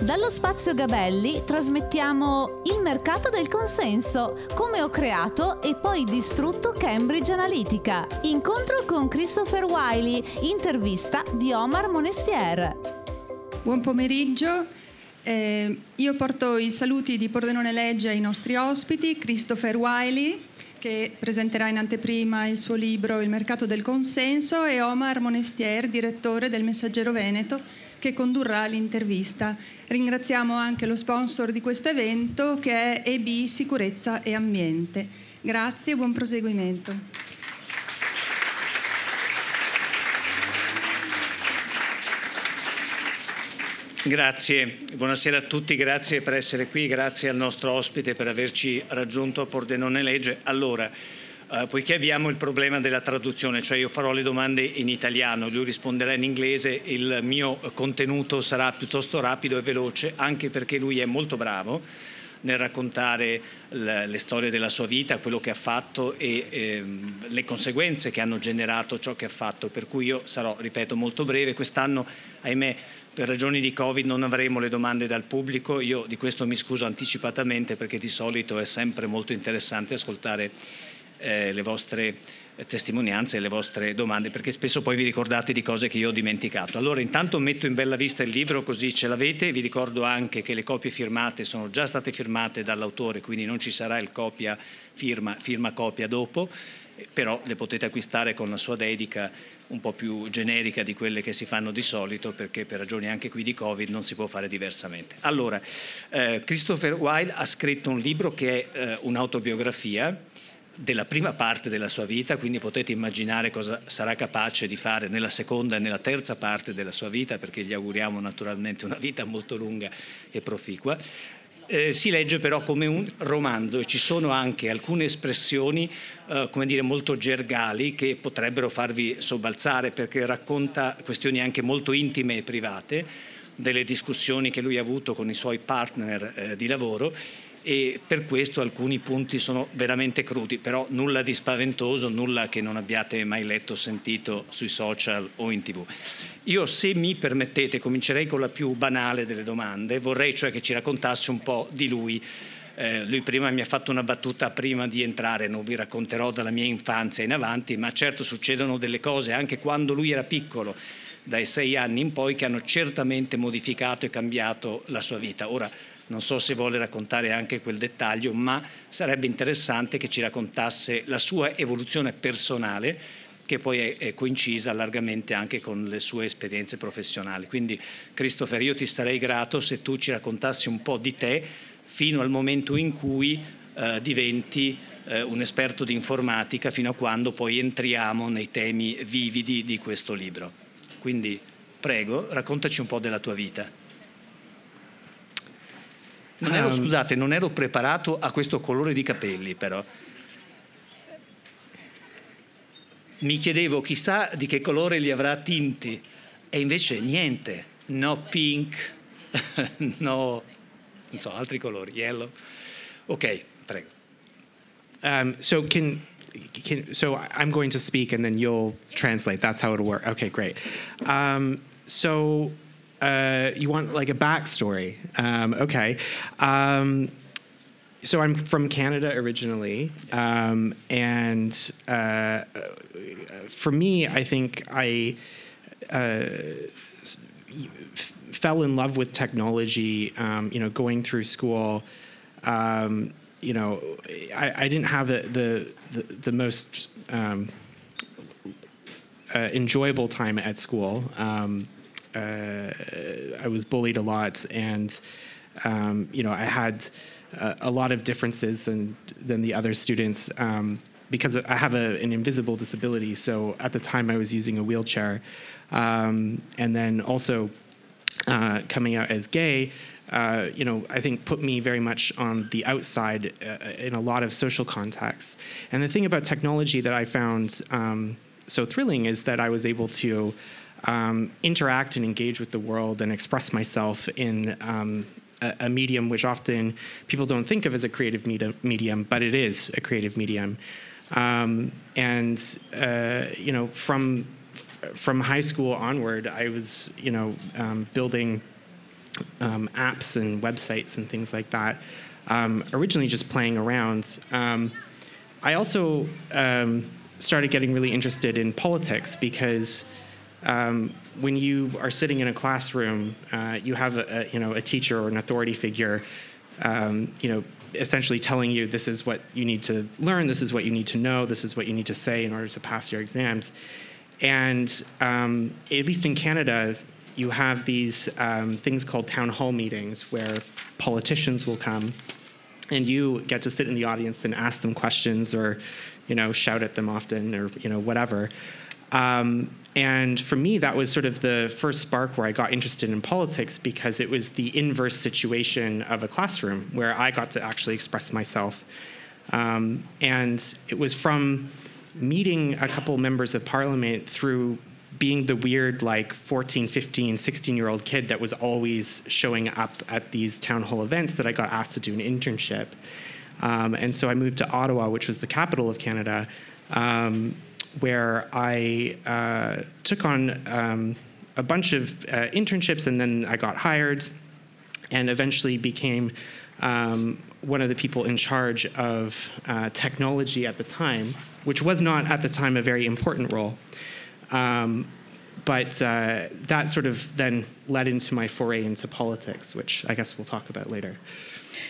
Dallo spazio Gabelli trasmettiamo Il mercato del consenso, come ho creato e poi distrutto Cambridge Analytica. Incontro con Christopher Wiley, intervista di Omar Monestier. Buon pomeriggio. Eh, io porto i saluti di Pordenone Legge ai nostri ospiti, Christopher Wiley, che presenterà in anteprima il suo libro Il mercato del consenso, e Omar Monestier, direttore del Messaggero Veneto, che condurrà l'intervista. Ringraziamo anche lo sponsor di questo evento che è EB Sicurezza e Ambiente. Grazie e buon proseguimento. Grazie, buonasera a tutti, grazie per essere qui, grazie al nostro ospite per averci raggiunto a Pordenone Legge. Allora, Uh, poiché abbiamo il problema della traduzione, cioè io farò le domande in italiano, lui risponderà in inglese, il mio contenuto sarà piuttosto rapido e veloce, anche perché lui è molto bravo nel raccontare le, le storie della sua vita, quello che ha fatto e ehm, le conseguenze che hanno generato ciò che ha fatto, per cui io sarò, ripeto, molto breve. Quest'anno, ahimè, per ragioni di Covid non avremo le domande dal pubblico, io di questo mi scuso anticipatamente perché di solito è sempre molto interessante ascoltare eh, le vostre eh, testimonianze e le vostre domande, perché spesso poi vi ricordate di cose che io ho dimenticato. Allora, intanto metto in bella vista il libro, così ce l'avete. Vi ricordo anche che le copie firmate sono già state firmate dall'autore, quindi non ci sarà il copia firma, firma copia dopo, eh, però le potete acquistare con la sua dedica un po' più generica di quelle che si fanno di solito, perché per ragioni anche qui di Covid non si può fare diversamente. Allora, eh, Christopher Wilde ha scritto un libro che è eh, un'autobiografia della prima parte della sua vita, quindi potete immaginare cosa sarà capace di fare nella seconda e nella terza parte della sua vita, perché gli auguriamo naturalmente una vita molto lunga e proficua. Eh, si legge però come un romanzo e ci sono anche alcune espressioni eh, come dire, molto gergali che potrebbero farvi sobbalzare perché racconta questioni anche molto intime e private delle discussioni che lui ha avuto con i suoi partner eh, di lavoro e per questo alcuni punti sono veramente crudi, però nulla di spaventoso, nulla che non abbiate mai letto o sentito sui social o in tv. Io se mi permettete comincerei con la più banale delle domande, vorrei cioè che ci raccontasse un po' di lui. Eh, lui prima mi ha fatto una battuta prima di entrare, non vi racconterò dalla mia infanzia in avanti, ma certo succedono delle cose anche quando lui era piccolo, dai sei anni in poi, che hanno certamente modificato e cambiato la sua vita. Ora, non so se vuole raccontare anche quel dettaglio, ma sarebbe interessante che ci raccontasse la sua evoluzione personale che poi è, coincisa largamente anche con le sue esperienze professionali. Quindi Christopher, io ti sarei grato se tu ci raccontassi un po' di te fino al momento in cui eh, diventi eh, un esperto di informatica, fino a quando poi entriamo nei temi vividi di questo libro. Quindi prego, raccontaci un po' della tua vita. Non ero, um, scusate, non ero preparato a questo colore di capelli, però. Mi chiedevo chissà di che colore li avrà tinti, e invece niente, no pink, no, non so, altri colori, yellow. Ok, prego. Um, so can Can, so I'm going to speak and then you'll translate. That's how it'll work. Okay, great. Um, so uh, you want like a backstory. Um, okay. Um, so I'm from Canada originally, um, and uh, for me, I think I uh, fell in love with technology. Um, you know, going through school. Um, you know, I, I, didn't have the the the, the most um, uh, enjoyable time at school. Uh, I was bullied a lot, and um, you know I had a, a, lot of differences than than the other students um, because I have a, an invisible disability. So at the time I was using a wheelchair, um, and then also uh, coming out as gay. Uh, you know, I think put me very much on the outside uh, in a lot of social contexts. And the thing about technology that I found um, so thrilling is that I was able to um, interact and engage with the world and express myself in um, a, a, medium which often people don't think of as a creative medium, but it is a creative medium. Um, and uh, you know, from from high school onward, I was you know um, building um, apps and websites and things like that. Um, originally, just playing around. I also started getting really interested in politics because um, when you are sitting in a classroom, uh, you have a, a, you know a teacher or an authority figure, um, you know, essentially telling you this is what you need to learn, this is what you need to know, this is what you need to say in order to pass your exams. And um, at least in Canada, you have these um, things called town hall meetings where politicians will come and you get to sit in the audience and ask them questions or you know shout at them often or you know whatever um, and for me that was sort of the first spark where i got interested in politics because it was the inverse situation of a classroom where i got to actually express myself. Um, and it was from meeting a couple members of parliament through being the weird like 14 15 16 year old kid that was always showing up at these town hall events that i got asked to do an internship. Um, and so i moved to ottawa which was the capital of canada um, where i uh, took on um, a bunch of uh, internships and then i got hired and eventually became um, one of the people in charge of uh, technology at the time which was not at the time a very important role um, but uh, that sort of then led into my foray into politics, which I guess we'll talk about later.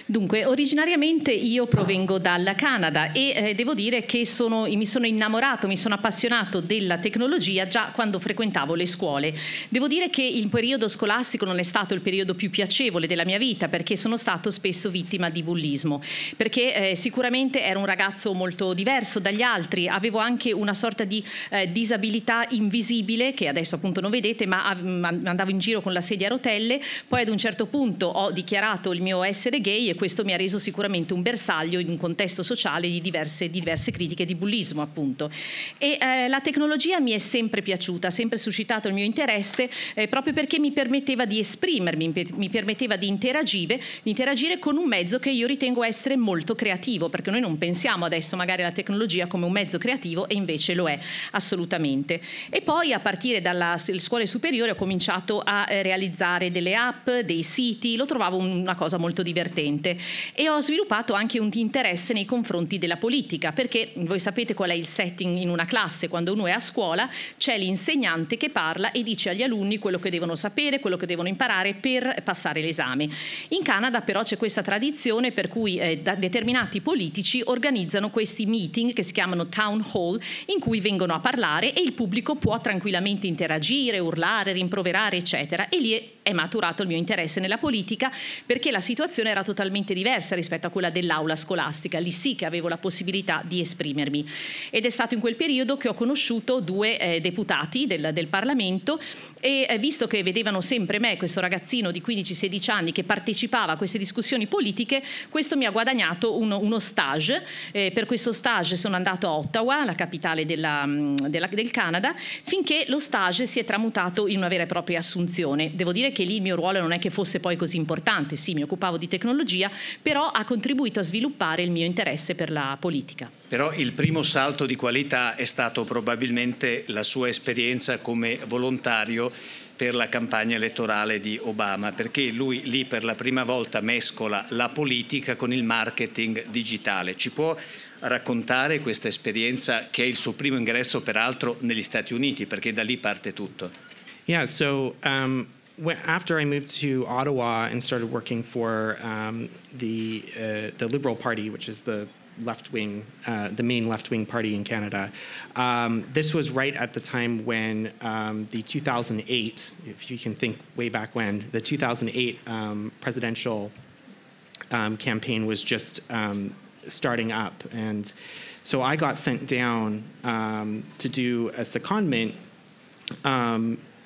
Dunque, originariamente io provengo dalla Canada e eh, devo dire che sono, mi sono innamorato, mi sono appassionato della tecnologia già quando frequentavo le scuole. Devo dire che il periodo scolastico non è stato il periodo più piacevole della mia vita perché sono stato spesso vittima di bullismo, perché eh, sicuramente ero un ragazzo molto diverso dagli altri, avevo anche una sorta di eh, disabilità invisibile che adesso appunto non vedete, ma andavo in giro con la sedia a rotelle, poi ad un certo punto ho dichiarato il mio essere gay e questo mi ha reso sicuramente un bersaglio in un contesto sociale di diverse, di diverse critiche di bullismo appunto. E eh, la tecnologia mi è sempre piaciuta, ha sempre suscitato il mio interesse eh, proprio perché mi permetteva di esprimermi, mi permetteva di interagire, di interagire con un mezzo che io ritengo essere molto creativo, perché noi non pensiamo adesso magari alla tecnologia come un mezzo creativo e invece lo è assolutamente. E poi a partire dalle scuole superiori ho cominciato a eh, realizzare delle app, dei siti, lo trovavo una cosa molto divertente sicuramente e ho sviluppato anche un interesse nei confronti della politica perché voi sapete qual è il setting in una classe quando uno è a scuola c'è l'insegnante che parla e dice agli alunni quello che devono sapere, quello che devono imparare per passare l'esame. In Canada però c'è questa tradizione per cui eh, determinati politici organizzano questi meeting che si chiamano town hall in cui vengono a parlare e il pubblico può tranquillamente interagire, urlare, rimproverare eccetera e lì è maturato il mio interesse nella politica perché la situazione era totalmente diversa rispetto a quella dell'aula scolastica, lì sì che avevo la possibilità di esprimermi. Ed è stato in quel periodo che ho conosciuto due eh, deputati del, del Parlamento e eh, visto che vedevano sempre me, questo ragazzino di 15-16 anni che partecipava a queste discussioni politiche, questo mi ha guadagnato uno, uno stage. Eh, per questo stage sono andato a Ottawa, la capitale della, mm, della, del Canada, finché lo stage si è tramutato in una vera e propria assunzione. Devo dire che lì il mio ruolo non è che fosse poi così importante, sì, mi occupavo di tecnologia, però ha contribuito a sviluppare il mio interesse per la politica. Però il primo salto di qualità è stato probabilmente la sua esperienza come volontario per la campagna elettorale di Obama, perché lui lì per la prima volta mescola la politica con il marketing digitale. Ci può raccontare questa esperienza che è il suo primo ingresso peraltro negli Stati Uniti, perché da lì parte tutto. Yeah, so um, after I moved to Ottawa and started working for um, the uh, the Liberal Party, which is the left wing, uh, the main left wing party in Canada. Um, this was right at the time when um, the 2008, if you can think way back when, the 2008 um, presidential um, campaign was just um, starting up. And so I got sent down um, to do a secondment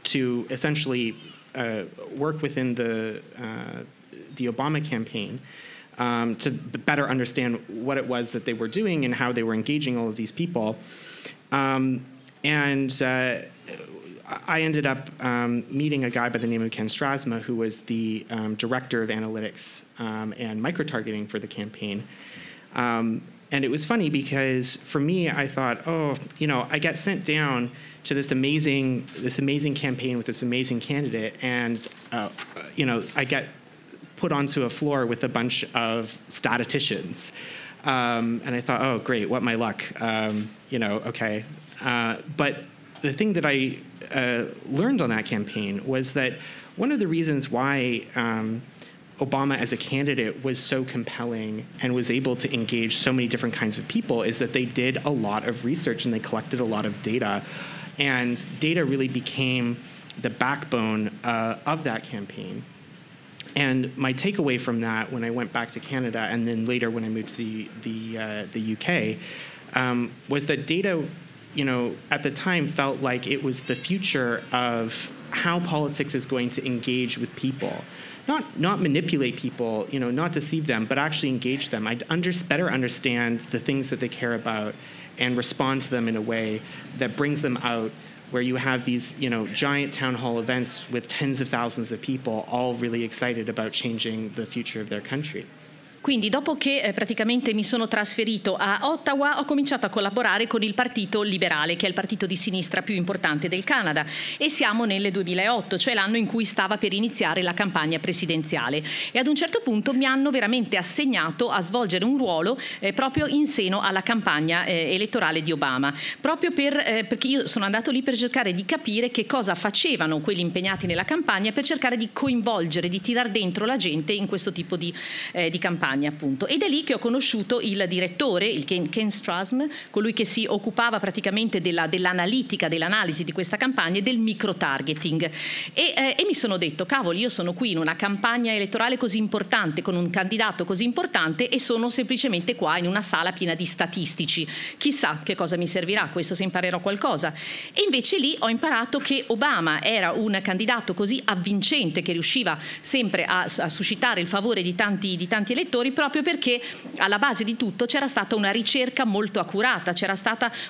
to essentially uh, work within the, uh, the Obama campaign um, to better understand what it was that they were doing and how they were engaging all of these people. Um, and uh, I ended up um, meeting a guy by the name of Ken Strasma, who was the um, director of analytics um, and micro targeting for the campaign. Um, and it was funny because for me, I thought, oh, you know, I get sent down to this amazing this amazing campaign with this amazing candidate, and uh, you know, I get put onto a floor with a bunch of statisticians. Um, and I thought, oh, great, what my luck. Um, you know, okay. Uh, but the thing that I uh, learned on that campaign was that one of the reasons why um, Obama as a candidate was so compelling and was able to engage so many different kinds of people is that they did a lot of research and they collected a lot of data. And data really became the backbone uh, of that campaign. And my takeaway from that when I went back to Canada and then later when I moved to the, the, uh, the UK um, was that data, you know, at the time felt like it was the future of how politics is going to engage with people. Not, not manipulate people, you know, not deceive them, but actually engage them. I'd under, better understand the things that they care about and respond to them in a way that brings them out where you have these you know giant town hall events with tens of thousands of people all really excited about changing the future of their country. Quindi dopo che eh, praticamente mi sono trasferito a Ottawa ho cominciato a collaborare con il Partito Liberale, che è il partito di sinistra più importante del Canada. E siamo nel 2008, cioè l'anno in cui stava per iniziare la campagna presidenziale. E ad un certo punto mi hanno veramente assegnato a svolgere un ruolo eh, proprio in seno alla campagna eh, elettorale di Obama, proprio per, eh, perché io sono andato lì per cercare di capire che cosa facevano quelli impegnati nella campagna per cercare di coinvolgere, di tirar dentro la gente in questo tipo di, eh, di campagna campagna appunto. Ed è lì che ho conosciuto il direttore, il Ken, Ken Strasm, colui che si occupava praticamente della, dell'analitica, dell'analisi di questa campagna e del micro-targeting. E, eh, e mi sono detto cavoli io sono qui in una campagna elettorale così importante con un candidato così importante e sono semplicemente qua in una sala piena di statistici. Chissà che cosa mi servirà questo se imparerò qualcosa. E invece lì ho imparato che Obama era un candidato così avvincente che riusciva sempre a, a suscitare il favore di tanti, di tanti elettori genitori proprio perché alla base di tutto c'era stata una ricerca molto accurata,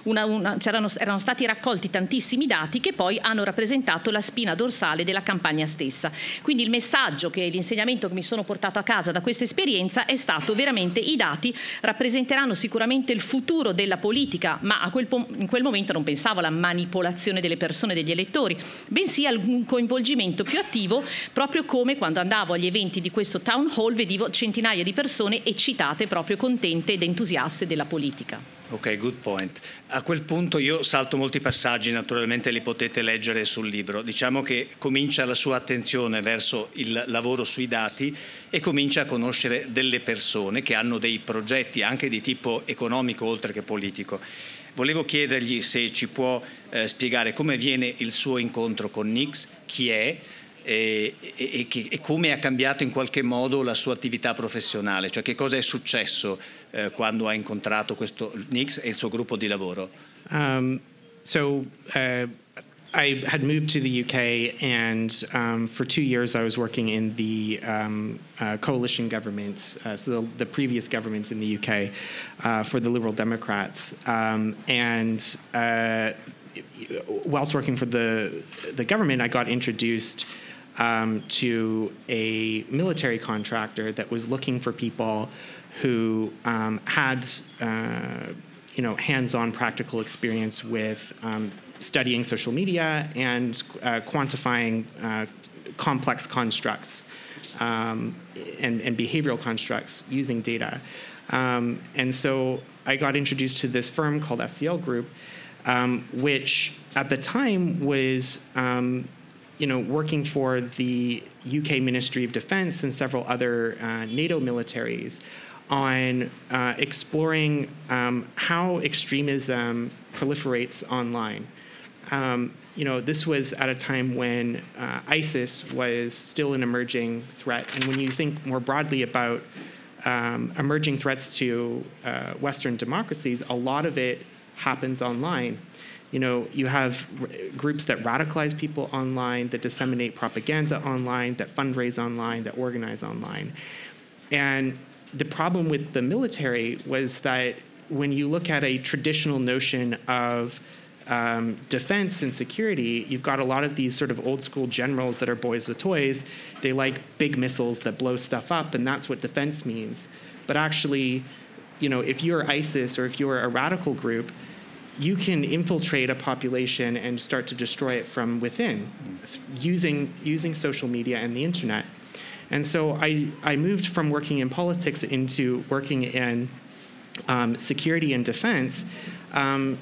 una, una, erano stati raccolti tantissimi dati che poi hanno rappresentato la spina dorsale della campagna stessa. Quindi il messaggio che l'insegnamento che mi sono portato a casa da questa esperienza è stato veramente i dati rappresenteranno sicuramente il futuro della politica, ma quel in quel momento non pensavo alla manipolazione delle persone, degli elettori, bensì a un coinvolgimento più attivo, proprio come quando andavo agli eventi di questo town hall vedevo centinaia di persone persone eccitate, proprio contente ed entusiaste della politica. Ok, good point. A quel punto io salto molti passaggi, naturalmente li potete leggere sul libro. Diciamo che comincia la sua attenzione verso il lavoro sui dati e comincia a conoscere delle persone che hanno dei progetti anche di tipo economico oltre che politico. Volevo chiedergli se ci può eh, spiegare come viene il suo incontro con Nix, chi è, e, e, e, come ha cambiato in qualche modo la sua attività professionale, cioè che cosa è successo eh, quando ha incontrato questo Nix e il suo gruppo di lavoro. Um, so, uh, I had moved to the UK, and um, for two years I was working in the um, uh, coalition government, uh, so the, the, previous government in the UK uh, for the Liberal Democrats. Um, and uh, whilst working for the the government, I got introduced um, to a military contractor that was looking for people who um, had uh, you know hands-on practical experience with um, studying social media and uh, quantifying uh, complex constructs um, and, and, behavioral constructs using data. Um, and so I got introduced to this firm called SCL Group, um, which at the time was you know, working for the UK Ministry of Defence and several other uh, NATO militaries on uh, exploring um, how extremism proliferates online. Um, you know, this was at a time when uh, ISIS was still an emerging threat, and when you think more broadly about um, emerging threats to uh, Western democracies, a lot of it happens online you know, you have r- groups that radicalize people online, that disseminate propaganda online, that fundraise online, that organize online. And the problem with the military was that when you look at a traditional notion of um, defense and security, you've got a lot of these sort of old school generals that are boys with toys. They like big missiles that blow stuff up, and that's what defense means. But actually, you know, if you're ISIS or if you're a radical group, you can infiltrate a population and start to destroy it from within using, using social media and the internet. And so I, I moved from working in politics into working in um, security and defense um,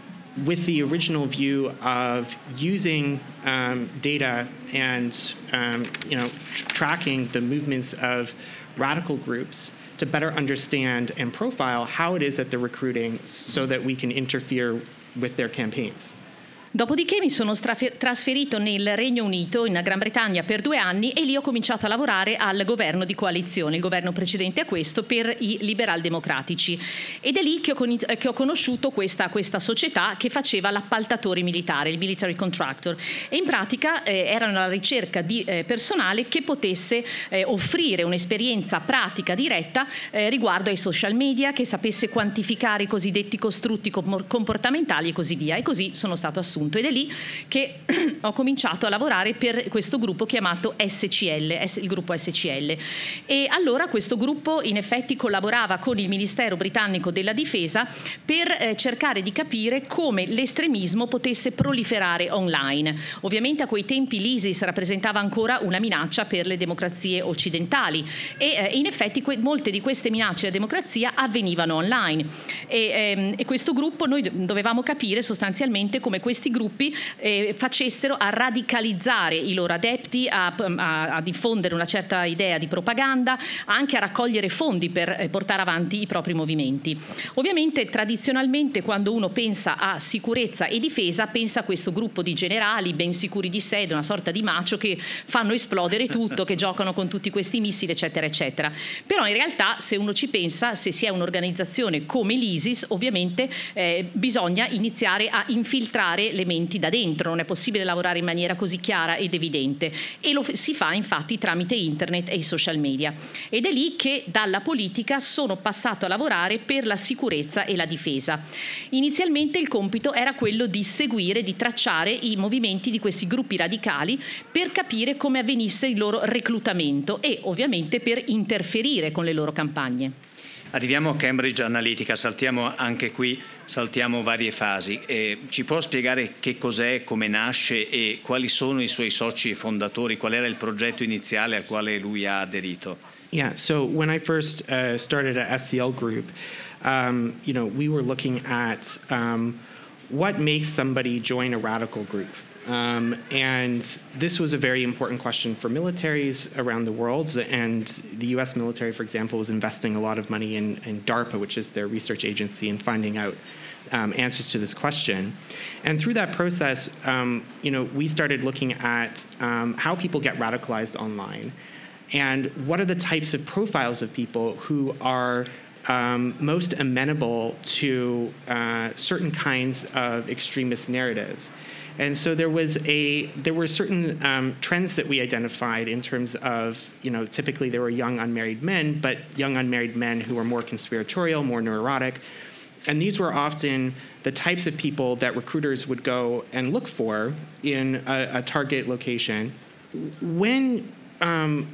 with the original view of using um, data and um, you know tr- tracking the movements of radical groups to better understand and profile how it is that they're recruiting so that we can interfere with their campaigns. Dopodiché mi sono trasferito nel Regno Unito, in Gran Bretagna, per due anni e lì ho cominciato a lavorare al governo di coalizione, il governo precedente a questo, per i liberal democratici. Ed è lì che ho, con- che ho conosciuto questa, questa, società che faceva l'appaltatore militare, il military contractor. E in pratica eh, erano alla ricerca di eh, personale che potesse eh, offrire un'esperienza pratica diretta eh, riguardo ai social media, che sapesse quantificare i cosiddetti costrutti comportamentali e così via. E così sono stato assunto assunto ed è lì che ho cominciato a lavorare per questo gruppo chiamato SCL, il gruppo SCL. E allora questo gruppo in effetti collaborava con il Ministero britannico della Difesa per eh, cercare di capire come l'estremismo potesse proliferare online. Ovviamente a quei tempi l'ISIS rappresentava ancora una minaccia per le democrazie occidentali e eh, in effetti que- molte di queste minacce alla democrazia avvenivano online e, ehm, e questo gruppo noi dovevamo capire sostanzialmente come questi gruppi eh, facessero a radicalizzare i loro adepti, a, a, a, diffondere una certa idea di propaganda, anche a raccogliere fondi per eh, portare avanti i propri movimenti. Ovviamente tradizionalmente quando uno pensa a sicurezza e difesa pensa a questo gruppo di generali ben sicuri di sé, una sorta di macio che fanno esplodere tutto, che giocano con tutti questi missili, eccetera, eccetera. Però in realtà se uno ci pensa, se si è un'organizzazione come l'ISIS, ovviamente eh, bisogna iniziare a infiltrare le elementi da dentro, non è possibile lavorare in maniera così chiara ed evidente e lo si fa infatti tramite internet e i social media. Ed è lì che dalla politica sono passato a lavorare per la sicurezza e la difesa. Inizialmente il compito era quello di seguire, di tracciare i movimenti di questi gruppi radicali per capire come avvenisse il loro reclutamento e ovviamente per interferire con le loro campagne. Arriviamo a Cambridge Analytica, saltiamo anche qui, saltiamo varie fasi. Eh, ci può spiegare che cos'è, come nasce e quali sono i suoi soci fondatori, qual era il progetto iniziale al quale lui ha aderito? Yeah, so when I first uh, started at SCL Group, um, you know, we were looking at um, what makes somebody join a radical group. Um, and this was a very important question for militaries around the world. And the US military, for example, was investing a lot of money in, in DARPA, which is their research agency, in finding out um, answers to this question. And through that process, um, you know, we started looking at um, how people get radicalized online and what are the types of profiles of people who are um, most amenable to uh, certain kinds of extremist narratives. And so there was a there were certain um, trends that we identified in terms of you know typically there were young unmarried men, but young unmarried men who were more conspiratorial, more neurotic, and these were often the types of people that recruiters would go and look for in a, a target location. When um,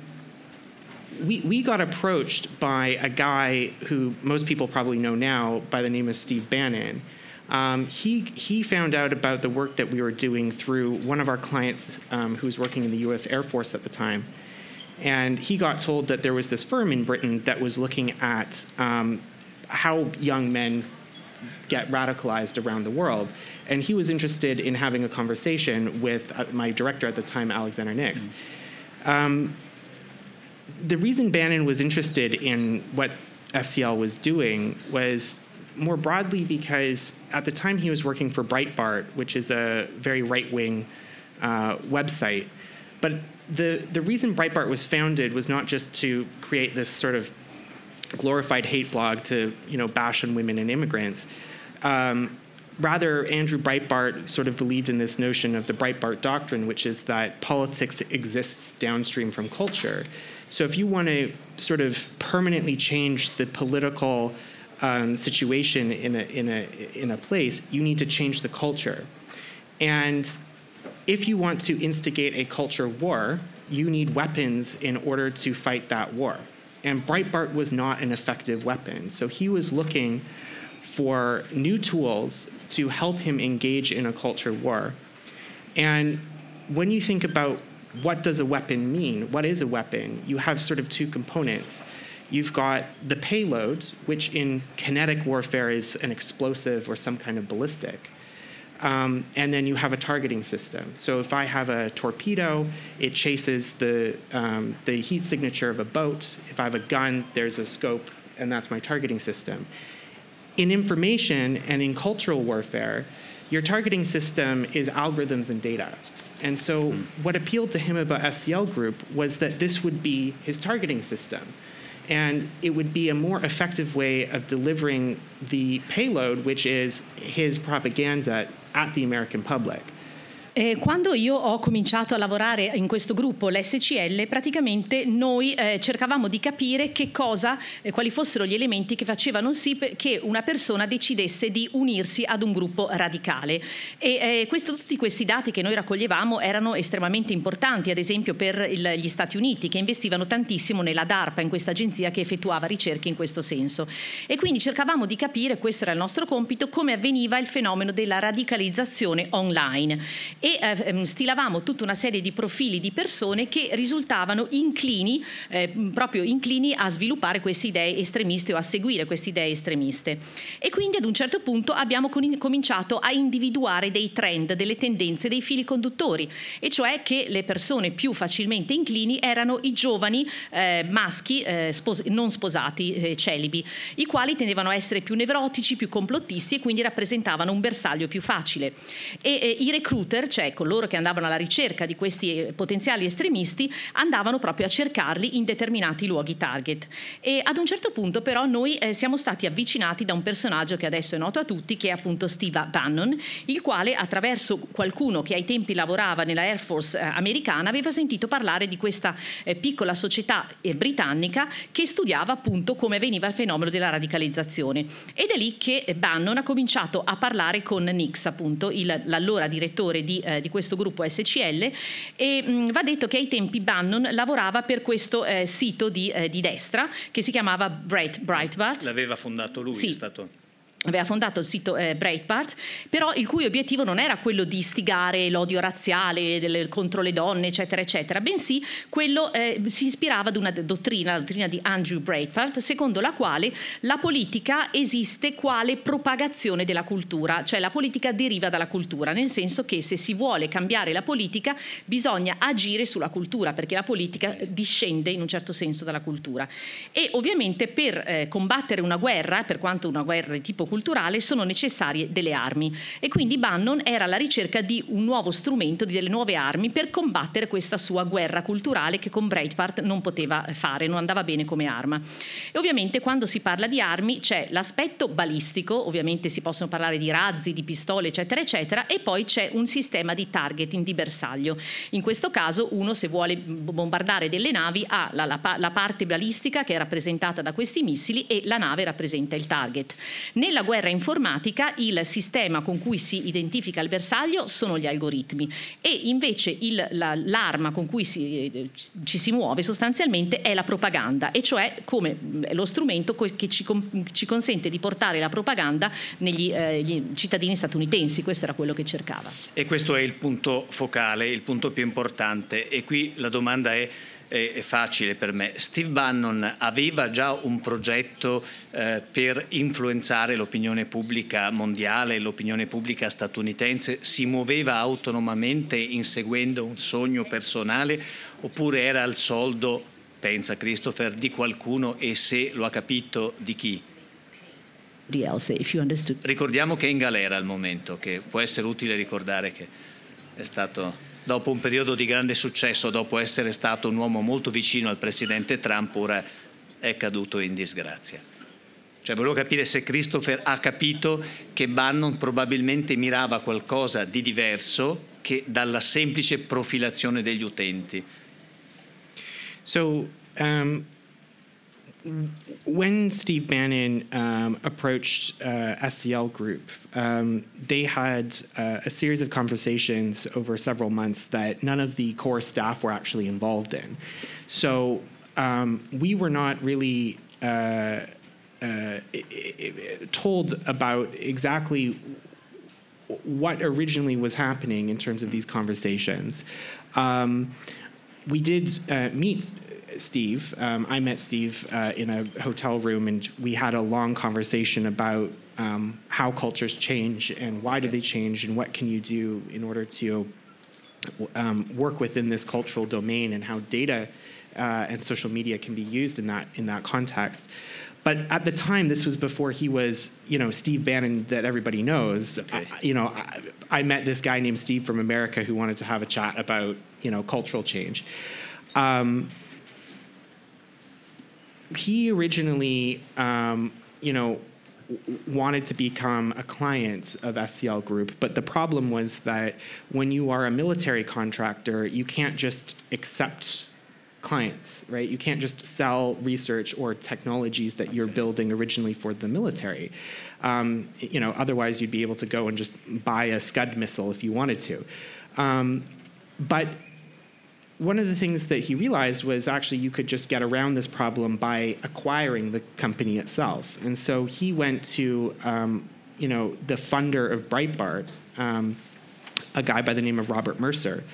we, we got approached by a guy who most people probably know now by the name of Steve Bannon. Um, he, he found out about the work that we were doing through one of our clients um, who was working in the US Air Force at the time. And he got told that there was this firm in Britain that was looking at um, how young men get radicalized around the world. And he was interested in having a conversation with uh, my director at the time, Alexander Nix. Mm-hmm. the reason Bannon was interested in what SCL was doing was more broadly because at the time he was working for Breitbart, which is a very right wing uh, website. But the, the reason Breitbart was founded was not just to create this sort of glorified hate blog to you know bash on women and immigrants. Um, rather, Andrew Breitbart sort of believed in this notion of the Breitbart doctrine, which is that politics exists downstream from culture. So if you want to sort of permanently change the political um, situation in a, in, a, in a place, you need to change the culture. And if you want to instigate a culture war, you need weapons in order to fight that war. And Breitbart was not an effective weapon. So he was looking for new tools to help him engage in a culture war. And when you think about what does a weapon mean, what is a weapon, you have sort of two components. You've got the payload, which in kinetic warfare is an explosive or some kind of ballistic. Um, and then you have a targeting system. So if I have a torpedo, it chases the, um, the heat signature of a boat. If I have a gun, there's a scope, and that's my targeting system. In information and in cultural warfare, your targeting system is algorithms and data. And so, what appealed to him about SCL Group was that this would be his targeting system. And it would be a more effective way of delivering the payload, which is his propaganda at the American public. Eh, quando io ho cominciato a lavorare in questo gruppo, l'SCL, praticamente noi eh, cercavamo di capire che cosa, eh, quali fossero gli elementi che facevano sì che una persona decidesse di unirsi ad un gruppo radicale. E eh, questo, tutti questi dati che noi raccoglievamo erano estremamente importanti, ad esempio per il, gli Stati Uniti, che investivano tantissimo nella DARPA, in questa agenzia che effettuava ricerche in questo senso. E quindi cercavamo di capire, questo era il nostro compito, come avveniva il fenomeno della radicalizzazione online e eh, stilavamo tutta una serie di profili di persone che risultavano inclini, eh, proprio inclini a sviluppare queste idee estremiste o a seguire queste idee estremiste. E quindi ad un certo punto abbiamo cominciato a individuare dei trend, delle tendenze, dei fili conduttori, e cioè che le persone più facilmente inclini erano i giovani eh, maschi eh, spos- non sposati, eh, celibi, i quali tendevano a essere più nevrotici, più complottisti e quindi rappresentavano un bersaglio più facile. E eh, i recruiter, cioè coloro che andavano alla ricerca di questi eh, potenziali estremisti, andavano proprio a cercarli in determinati luoghi target. E ad un certo punto però noi eh, siamo stati avvicinati da un personaggio che adesso è noto a tutti, che è appunto Steve Bannon, il quale attraverso qualcuno che ai tempi lavorava nella Air Force eh, americana aveva sentito parlare di questa eh, piccola società eh, britannica che studiava appunto come veniva il fenomeno della radicalizzazione. Ed è lì che Bannon ha cominciato a parlare con Nix, appunto il, l'allora direttore di eh, di questo gruppo SCL e mh, va detto che ai tempi Bannon lavorava per questo eh, sito di, eh, di, destra che si chiamava Bright, Breitbart. L'aveva fondato lui, sì. è stato aveva fondato il sito eh, Breitbart, però il cui obiettivo non era quello di istigare l'odio razziale delle, contro le donne, eccetera, eccetera, bensì quello eh, si ispirava ad una dottrina, la dottrina di Andrew Breitbart, secondo la quale la politica esiste quale propagazione della cultura, cioè la politica deriva dalla cultura, nel senso che se si vuole cambiare la politica bisogna agire sulla cultura, perché la politica discende in un certo senso dalla cultura. E ovviamente per eh, combattere una guerra, per quanto una guerra di tipo culturale, culturale sono necessarie delle armi e quindi Bannon era alla ricerca di un nuovo strumento, di delle nuove armi per combattere questa sua guerra culturale che con Breitbart non poteva fare, non andava bene come arma. E ovviamente quando si parla di armi c'è l'aspetto balistico, ovviamente si possono parlare di razzi, di pistole, eccetera, eccetera, e poi c'è un sistema di targeting di bersaglio. In questo caso uno se vuole bombardare delle navi ha la, la, la parte balistica che è rappresentata da questi missili e la nave rappresenta il target. Nella guerra informatica il sistema con cui si identifica il bersaglio sono gli algoritmi. E invece il, la, l'arma con cui si, ci si muove sostanzialmente è la propaganda e cioè come lo strumento che ci, ci consente di portare la propaganda negli eh, cittadini statunitensi, questo era quello che cercava. E questo è il punto focale, il punto più importante. E qui la domanda è è facile per me. Steve Bannon aveva già un progetto eh, per influenzare l'opinione pubblica mondiale, l'opinione pubblica statunitense, si muoveva autonomamente inseguendo un sogno personale oppure era al soldo, pensa Christopher, di qualcuno e se lo ha capito di chi? Ricordiamo che è in galera al momento, che può essere utile ricordare che è stato dopo un periodo di grande successo, dopo essere stato un uomo molto vicino al presidente Trump, ora è caduto in disgrazia. Cioè volevo capire se Christopher ha capito che Bannon probabilmente mirava qualcosa di diverso che dalla semplice profilazione degli utenti. So, um, when Steve Bannon um, approached uh, SCL Group, um, they had uh, a series of conversations over several months that none of the core staff were actually involved in. So um, we were not really uh, uh, told about exactly what originally was happening in terms of these conversations. Um, we did uh, meet Steve. Um, I met Steve uh, in a hotel room, and we had a long conversation about um, how cultures change and why do they change, and what can you do in order to um, work within this cultural domain, and how data uh, and social media can be used in that in that context. But at the time, this was before he was, you know, Steve Bannon that everybody knows. Okay. I, you know, I, I, met this guy named Steve from America who wanted to have a chat about, you know, cultural change. Um, he originally, um, you know, wanted to become a client of SCL Group, but the problem was that when you are a military contractor, you can't just accept clients, right? You can't just sell research or technologies that you're building originally for the military. Um, you know, otherwise you'd be able to go and just buy a Scud missile if you wanted to. Um, but one of the things that he realized was actually you could just get around this problem by acquiring the company itself. And so he went to, um, you know, the funder of Breitbart, um, a guy by the name of Robert Mercer,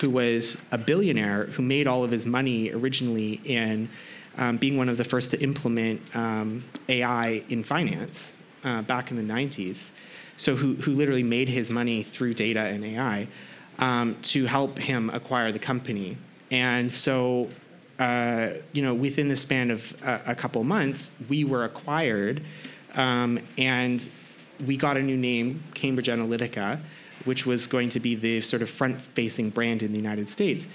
who was a billionaire who made all of his money originally in um, being one of the first to implement um, AI in finance uh, back in the 90s. So, who, who literally made his money through data and AI um, to help him acquire the company. And so, uh, you know, within the span of a, a couple months, we were acquired um, and we got a new name, Cambridge Analytica which was going to be the sort of front facing brand in the United States.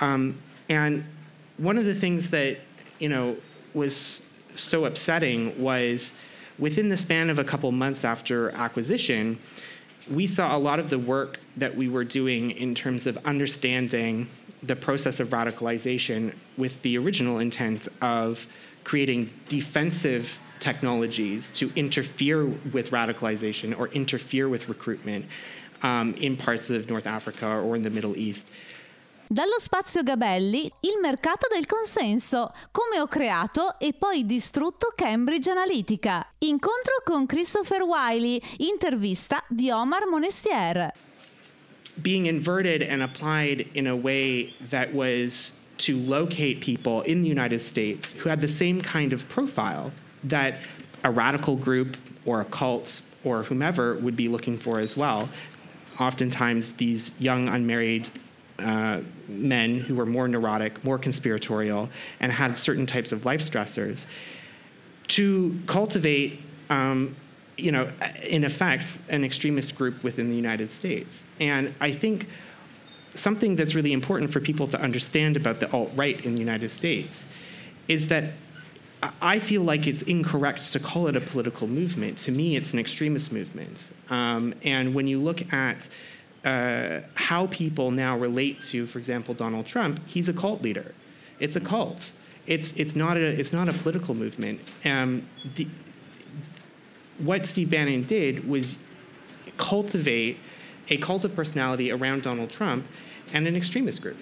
Um, and one of the things that, you know, was so upsetting was within the span of a couple months after acquisition, we saw a lot of the work that we were doing in terms of understanding the process of radicalization with the original intent of creating defensive technologies to interfere with radicalization or interfere with recruitment um, in parts of North Africa or in the Middle East. Dallo spazio Gabelli, il mercato del consenso, come ho creato e poi distrutto Cambridge Analytica. Incontro con Christopher Wiley, intervista di Omar Monestier. Being inverted and applied in a way that was to locate people in the United States who had the same kind of profile that a radical group or a cult or whomever would be looking for as well oftentimes these young unmarried uh, men who were more neurotic, more conspiratorial, and had certain types of life stressors, to cultivate, um, you know, in effect, an extremist group within the United States. And I think something that's really important for people to understand about the alt right in the United States is that I feel like it's incorrect to call it a political movement. To me, it's an extremist movement. Um, and when you look at uh, how people now relate to, for example, Donald Trump, he's a cult leader. It's a cult. It's, it's, not, a, it's not a political movement. Um, the, what Steve Bannon did was cultivate a cult of personality around Donald Trump and an extremist group.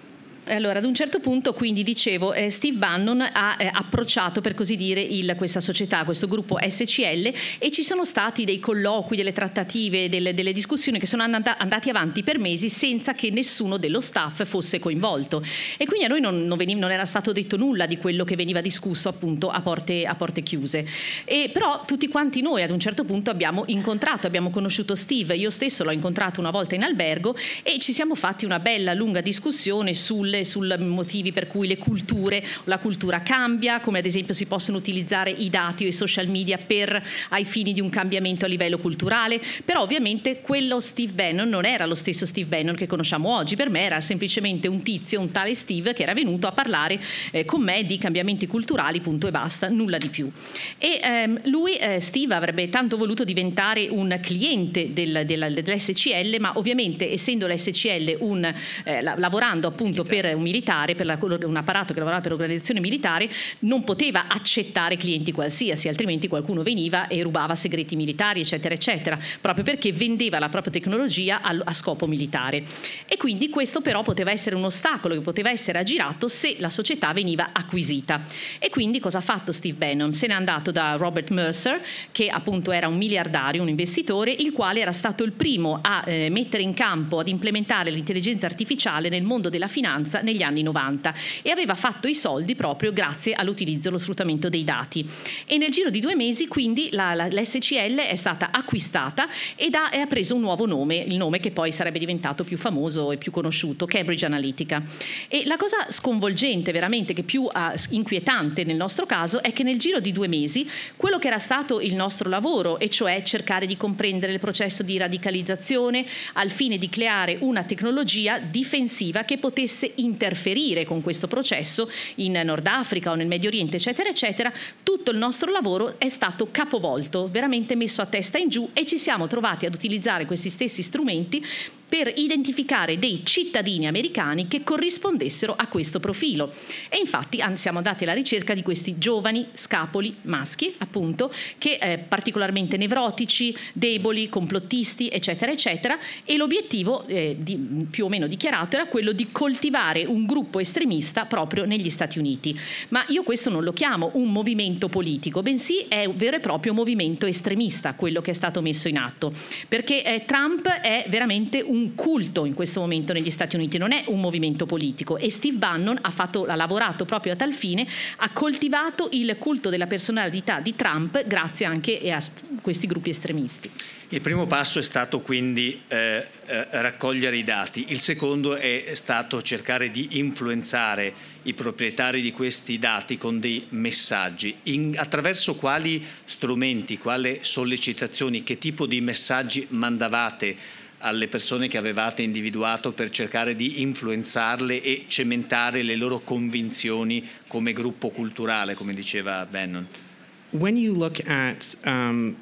Allora, ad un certo punto, quindi dicevo, eh, Steve Bannon ha eh, approcciato, per così dire, il, questa società, questo gruppo SCL e ci sono stati dei colloqui, delle trattative, delle, delle discussioni che sono and- andati avanti per mesi senza che nessuno dello staff fosse coinvolto. E quindi a noi non, non, veniva, non era stato detto nulla di quello che veniva discusso appunto a porte, a porte chiuse. E, però tutti quanti noi ad un certo punto abbiamo incontrato, abbiamo conosciuto Steve, io stesso l'ho incontrato una volta in albergo e ci siamo fatti una bella lunga discussione sul sui motivi per cui le culture, la cultura cambia, come ad esempio si possono utilizzare i dati o i social media per, ai fini di un cambiamento a livello culturale, però ovviamente quello Steve Bannon non era lo stesso Steve Bannon che conosciamo oggi, per me era semplicemente un tizio, un tale Steve che era venuto a parlare eh, con me di cambiamenti culturali, punto e basta, nulla di più. E ehm, lui, eh, Steve, avrebbe tanto voluto diventare un cliente del, del, dell'SCL, ma ovviamente essendo l'SCL un, eh, lavorando appunto per per un militare, per la, un apparato che lavorava per l'organizzazione militare, non poteva accettare clienti qualsiasi, altrimenti qualcuno veniva e rubava segreti militari, eccetera, eccetera, proprio perché vendeva la propria tecnologia a, a scopo militare. E quindi questo però poteva essere un ostacolo che poteva essere aggirato se la società veniva acquisita. E quindi cosa ha fatto Steve Bannon? Se n'è andato da Robert Mercer, che appunto era un miliardario, un investitore, il quale era stato il primo a eh, mettere in campo, ad implementare l'intelligenza artificiale nel mondo della finanza negli anni 90 e aveva fatto i soldi proprio grazie all'utilizzo e allo sfruttamento dei dati. E nel giro di due mesi quindi la, la, l'SCL è stata acquistata ed ha, ha preso un nuovo nome, il nome che poi sarebbe diventato più famoso e più conosciuto, Cambridge Analytica. E la cosa sconvolgente, veramente, che più uh, inquietante nel nostro caso, è che nel giro di due mesi quello che era stato il nostro lavoro, e cioè cercare di comprendere il processo di radicalizzazione al fine di creare una tecnologia difensiva che potesse interferire con questo processo in Nord Africa o nel Medio Oriente, eccetera, eccetera, tutto il nostro lavoro è stato capovolto, veramente messo a testa in giù e ci siamo trovati ad utilizzare questi stessi strumenti per identificare dei cittadini americani che corrispondessero a questo profilo. E infatti siamo andati alla ricerca di questi giovani scapoli maschi, appunto, che eh, particolarmente nevrotici, deboli, complottisti, eccetera, eccetera, e l'obiettivo eh, di, più o meno dichiarato era quello di coltivare un gruppo estremista proprio negli Stati Uniti. Ma io questo non lo chiamo un movimento politico, bensì è un vero e proprio movimento estremista quello che è stato messo in atto, perché eh, Trump è veramente un un culto in questo momento negli Stati Uniti, non è un movimento politico e Steve Bannon ha, fatto, ha lavorato proprio a tal fine, ha coltivato il culto della personalità di Trump grazie anche a questi gruppi estremisti. Il primo passo è stato quindi eh, eh, raccogliere i dati, il secondo è stato cercare di influenzare i proprietari di questi dati con dei messaggi. In, attraverso quali strumenti, quali sollecitazioni, che tipo di messaggi mandavate alle persone che avevate individuato per cercare di influenzarle e cementare le loro convinzioni come gruppo culturale, come diceva Bannon? When you look at um,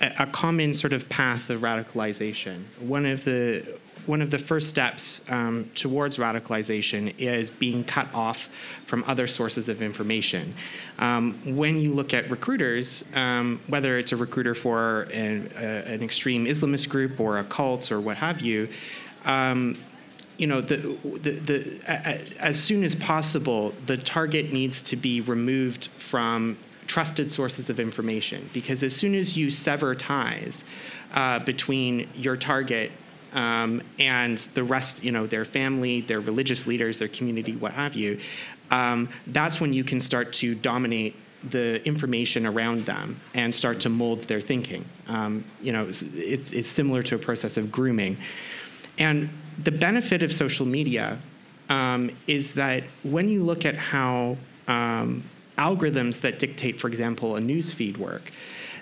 a common sort of path of radicalization, one of the one of the first steps um, towards radicalization is being cut off from other sources of information. Um, when you look at recruiters, um, whether it's a recruiter for an, uh, an, extreme Islamist group or a cult or what have you, um, you know, the, the, the, as soon as possible, the target needs to be removed from trusted sources of information because as soon as you sever ties uh, between your target um, and the rest, you know, their family, their religious leaders, their community, what have you, um, that's when you can start to dominate the information around them and start to mold their thinking. Um, you know, it's, it's, it's, similar to a process of grooming. And the benefit of social media um, is that when you look at how um, algorithms that dictate, for example, a news feed work,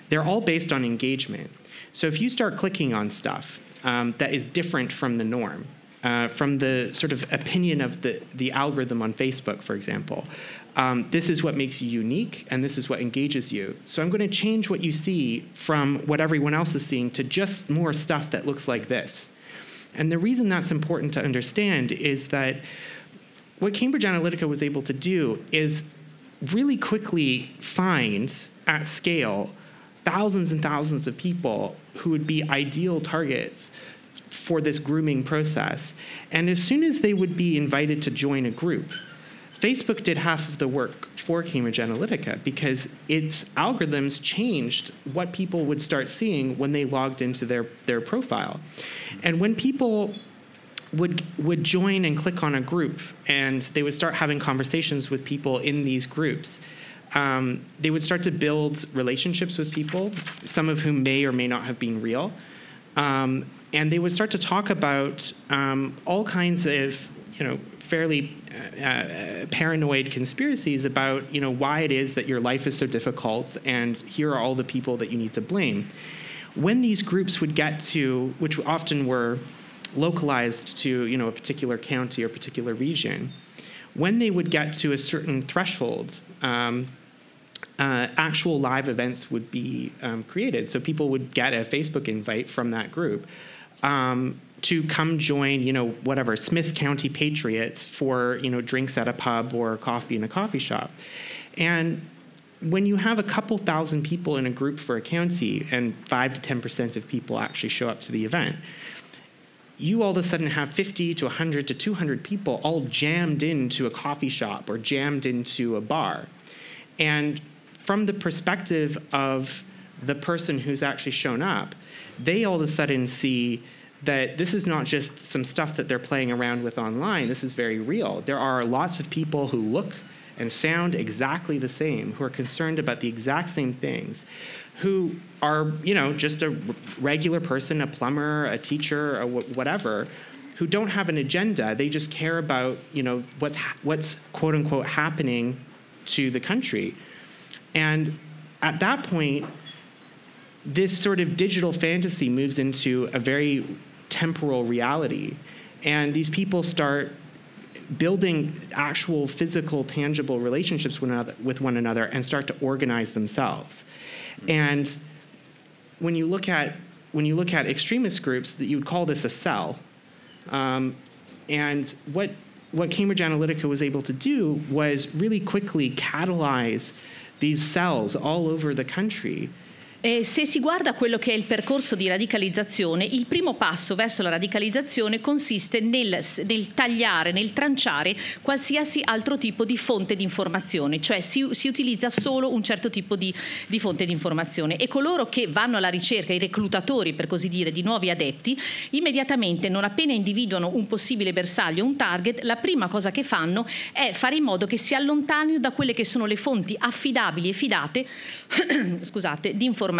they're all based on engagement. So if you start clicking on stuff um, that is different from the norm. Uh, from the sort of opinion of the, the algorithm on Facebook, for example. Um, this is what makes you unique, and this is what engages you. So I'm going to change what you see from what everyone else is seeing to just more stuff that looks like this. And the reason that's important to understand is that what Cambridge Analytica was able to do is really quickly find at scale thousands and thousands of people who would be ideal targets for this grooming process. And as soon as they would be invited to join a group, Facebook did half of the work for Cambridge Analytica because its algorithms changed what people would start seeing when they logged into their, their profile. And when people would would join and click on a group and they would start having conversations with people in these groups um, they would start to build relationships with people, some of whom may or may not have been real. Um, and they would start to talk about um, all kinds of, you know, fairly uh, uh, paranoid conspiracies about, you know, why it is that your life is so difficult, and here are all the people that you need to blame. When these groups would get to, which often were localized to, you know, a particular county or particular region, when they would get to a certain threshold, um, uh, actual live events would be um, created. So people would get a Facebook invite from that group. um, to come join, you know, whatever, Smith County Patriots for, you know, drinks at a pub or coffee in a coffee shop. And when you have a couple thousand people in a group for a county and 5 to 10% of people actually show up to the event, you all of a sudden have 50 to 100 to 200 people all jammed into a coffee shop or jammed into a bar. And from the perspective of the person who's actually shown up, they all of a sudden see that this is not just some stuff that they're playing around with online. This is very real. There are lots of people who look and sound exactly the same, who are concerned about the exact same things, who are, you know, just a regular person, a plumber, a teacher, or whatever, who don't have an agenda. They just care about, you know, what's what's quote unquote happening to the country. And at that point, this sort of digital fantasy moves into a very temporal reality. And these people start building actual physical, tangible relationships with, another, with one another and start to organize themselves. And when you look at when you look at extremist groups, that you would call this a cell. Um, and what what Cambridge Analytica was able to do was really quickly catalyze these cells all over the country Eh, se si guarda quello che è il percorso di radicalizzazione, il primo passo verso la radicalizzazione consiste nel, nel tagliare, nel tranciare qualsiasi altro tipo di fonte di informazione, cioè si, si utilizza solo un certo tipo di, di, fonte di informazione e coloro che vanno alla ricerca, i reclutatori per così dire, di nuovi adepti, immediatamente non appena individuano un possibile bersaglio, un target, la prima cosa che fanno è fare in modo che si allontanino da quelle che sono le fonti affidabili e fidate scusate, di informazione,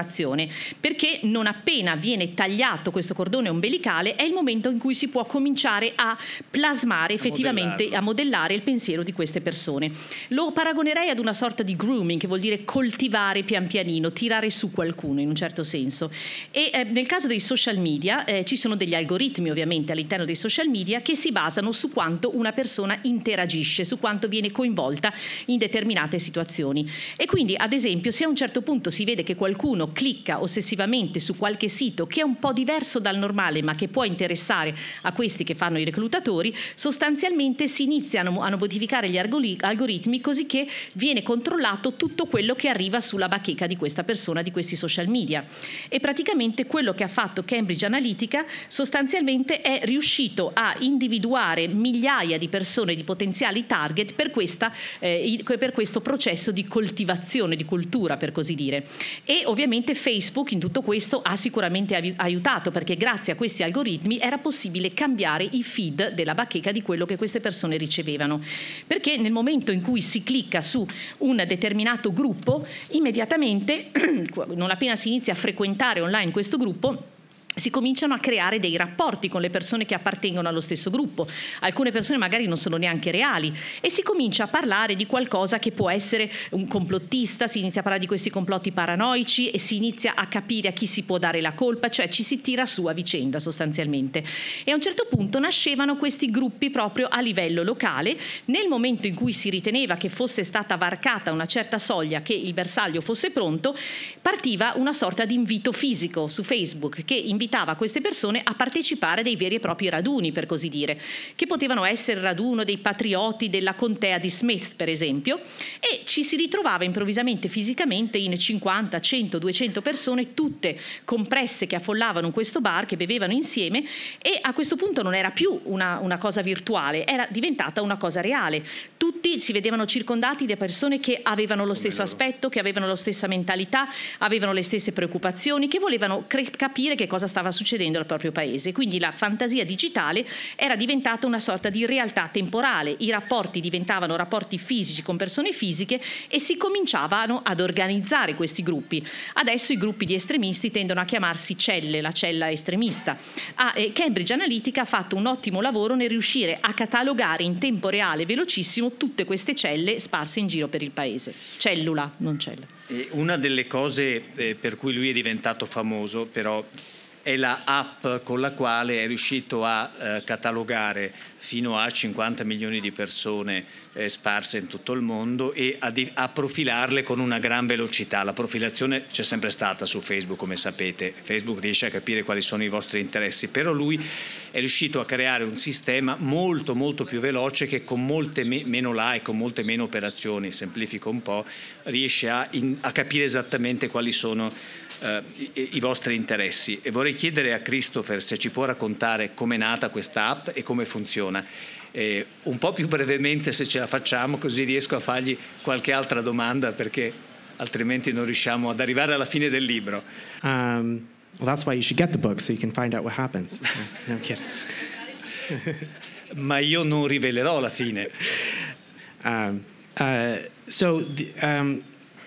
perché non appena viene tagliato questo cordone ombelicale è il momento in cui si può cominciare a plasmare effettivamente, a, a modellare il pensiero di queste persone. Lo paragonerei ad una sorta di grooming, che vuol dire coltivare pian pianino, tirare su qualcuno in un certo senso. E eh, nel caso dei social media eh, ci sono degli algoritmi ovviamente all'interno dei social media che si basano su quanto una persona interagisce, su quanto viene coinvolta in determinate situazioni. E quindi ad esempio se a un certo punto si vede che qualcuno clicca ossessivamente su qualche sito che è un po' diverso dal normale ma che può interessare a questi che fanno i reclutatori, sostanzialmente si iniziano a modificare gli algoritmi così che viene controllato tutto quello che arriva sulla bacheca di questa persona, di questi social media. E praticamente quello che ha fatto Cambridge Analytica sostanzialmente è riuscito a individuare migliaia di persone, di potenziali target per, questa, eh, per questo processo di coltivazione, di cultura per così dire. E ovviamente Facebook in tutto questo ha sicuramente aiutato perché grazie a questi algoritmi era possibile cambiare i feed della bacheca di quello che queste persone ricevevano. Perché nel momento in cui si clicca su un determinato gruppo, immediatamente, non appena si inizia a frequentare online questo gruppo, si cominciano a creare dei rapporti con le persone che appartengono allo stesso gruppo. Alcune persone magari non sono neanche reali e si comincia a parlare di qualcosa che può essere un complottista, si inizia a parlare di questi complotti paranoici e si inizia a capire a chi si può dare la colpa, cioè ci si tira su a vicenda sostanzialmente. E a un certo punto nascevano questi gruppi proprio a livello locale, nel momento in cui si riteneva che fosse stata varcata una certa soglia, che il bersaglio fosse pronto, partiva una sorta di invito fisico su Facebook che invitava invitava queste persone a partecipare a dei veri e propri raduni, per così dire, che potevano essere il raduno dei patrioti della contea di Smith, per esempio, e ci si ritrovava improvvisamente fisicamente in 50, 100, 200 persone, tutte compresse che affollavano questo bar, che bevevano insieme e a questo punto non era più una, una cosa virtuale, era diventata una cosa reale. Tutti si vedevano circondati da persone che avevano lo stesso aspetto, che avevano la stessa mentalità, avevano le stesse preoccupazioni, che volevano cre- capire che cosa stava succedendo al proprio paese. Quindi la fantasia digitale era diventata una sorta di realtà temporale, i rapporti diventavano rapporti fisici con persone fisiche e si cominciavano ad organizzare questi gruppi. Adesso i gruppi di estremisti tendono a chiamarsi celle, la cella estremista. Ah, Cambridge Analytica ha fatto un ottimo lavoro nel riuscire a catalogare in tempo reale velocissimo tutte queste celle sparse in giro per il paese. Cellula, non cella. Una delle cose eh, per cui lui è diventato famoso, però è la app con la quale è riuscito a eh, catalogare fino a 50 milioni di persone eh, sparse in tutto il mondo e a, di, a, profilarle con una gran velocità. La profilazione c'è sempre stata su Facebook, come sapete. Facebook riesce a capire quali sono i vostri interessi, però lui è riuscito a creare un sistema molto molto più veloce che con molte me, meno like, con molte meno operazioni, semplifico un po', riesce a, in, a capire esattamente quali sono eh, i, i, vostri interessi e vorrei chiedere a Christopher se ci può raccontare come è nata questa app e come funziona. Eh, un po' più brevemente se ce la facciamo così riesco a fargli qualche altra domanda perché altrimenti non riusciamo ad arrivare alla fine del libro. Um, well, that's why you should get the book so you can find out what happens. No, Ma io non rivelerò la fine. Um, uh, so the, um,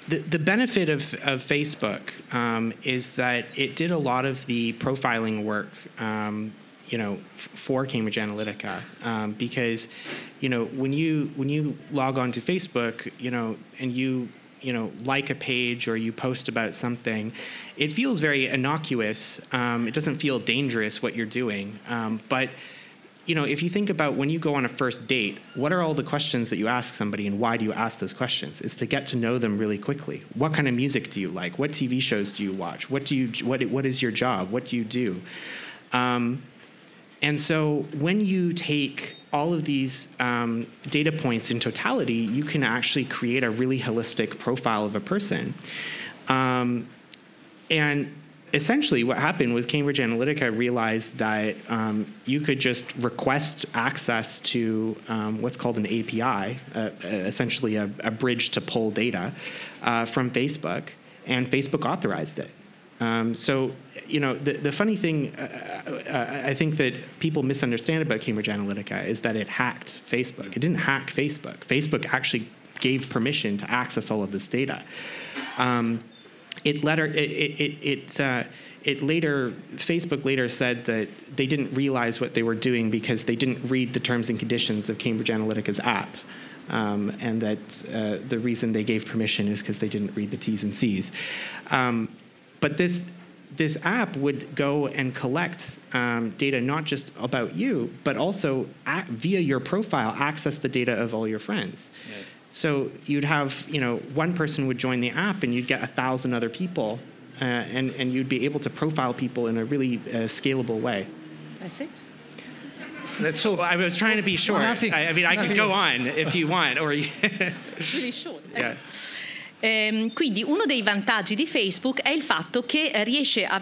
the, the benefit of, of Facebook um, is that it did a lot of the profiling work, um, you know, f- for Cambridge Analytica, um, because, you know, when you when you log on to Facebook, you know, and you you know like a page or you post about something, it feels very innocuous. Um, it doesn't feel dangerous what you're doing, um, but you know, if you think about when you go on a first date, what are all the questions that you ask somebody and why do you ask those questions? It's to get to know them really quickly. What kind of music do you like? What TV shows do you watch? What do you what what is your job? What do you do? Um, and so when you take all of these um, data points in totality, you can actually create a really holistic profile of a person. Um, and essentially what happened was Cambridge Analytica realized that um, you could just request access to um, what's called an API, uh, essentially a, a, bridge to pull data uh, from Facebook, and Facebook authorized it. Um, so, you know, the, the funny thing uh, uh I think that people misunderstand about Cambridge Analytica is that it hacked Facebook. It didn't hack Facebook. Facebook actually gave permission to access all of this data. Um, it later it it it, uh, it later Facebook later said that they didn't realize what they were doing because they didn't read the terms and conditions of Cambridge Analytica's app. Um, and that uh, the reason they gave permission is because they didn't read the T's and C's. Um, but this this app would go and collect um, data not just about you, but also at, via your profile access the data of all your friends. Yes. So you'd have, you know, one person would join the app and you'd get a thousand other people, uh, and, and you'd be able to profile people in a really uh, scalable way. That's it. That's so. I was trying to be short. I, I, mean, I could go on if you want, or really short. Yeah. Ehm, quindi uno dei vantaggi di Facebook è il fatto che riesce a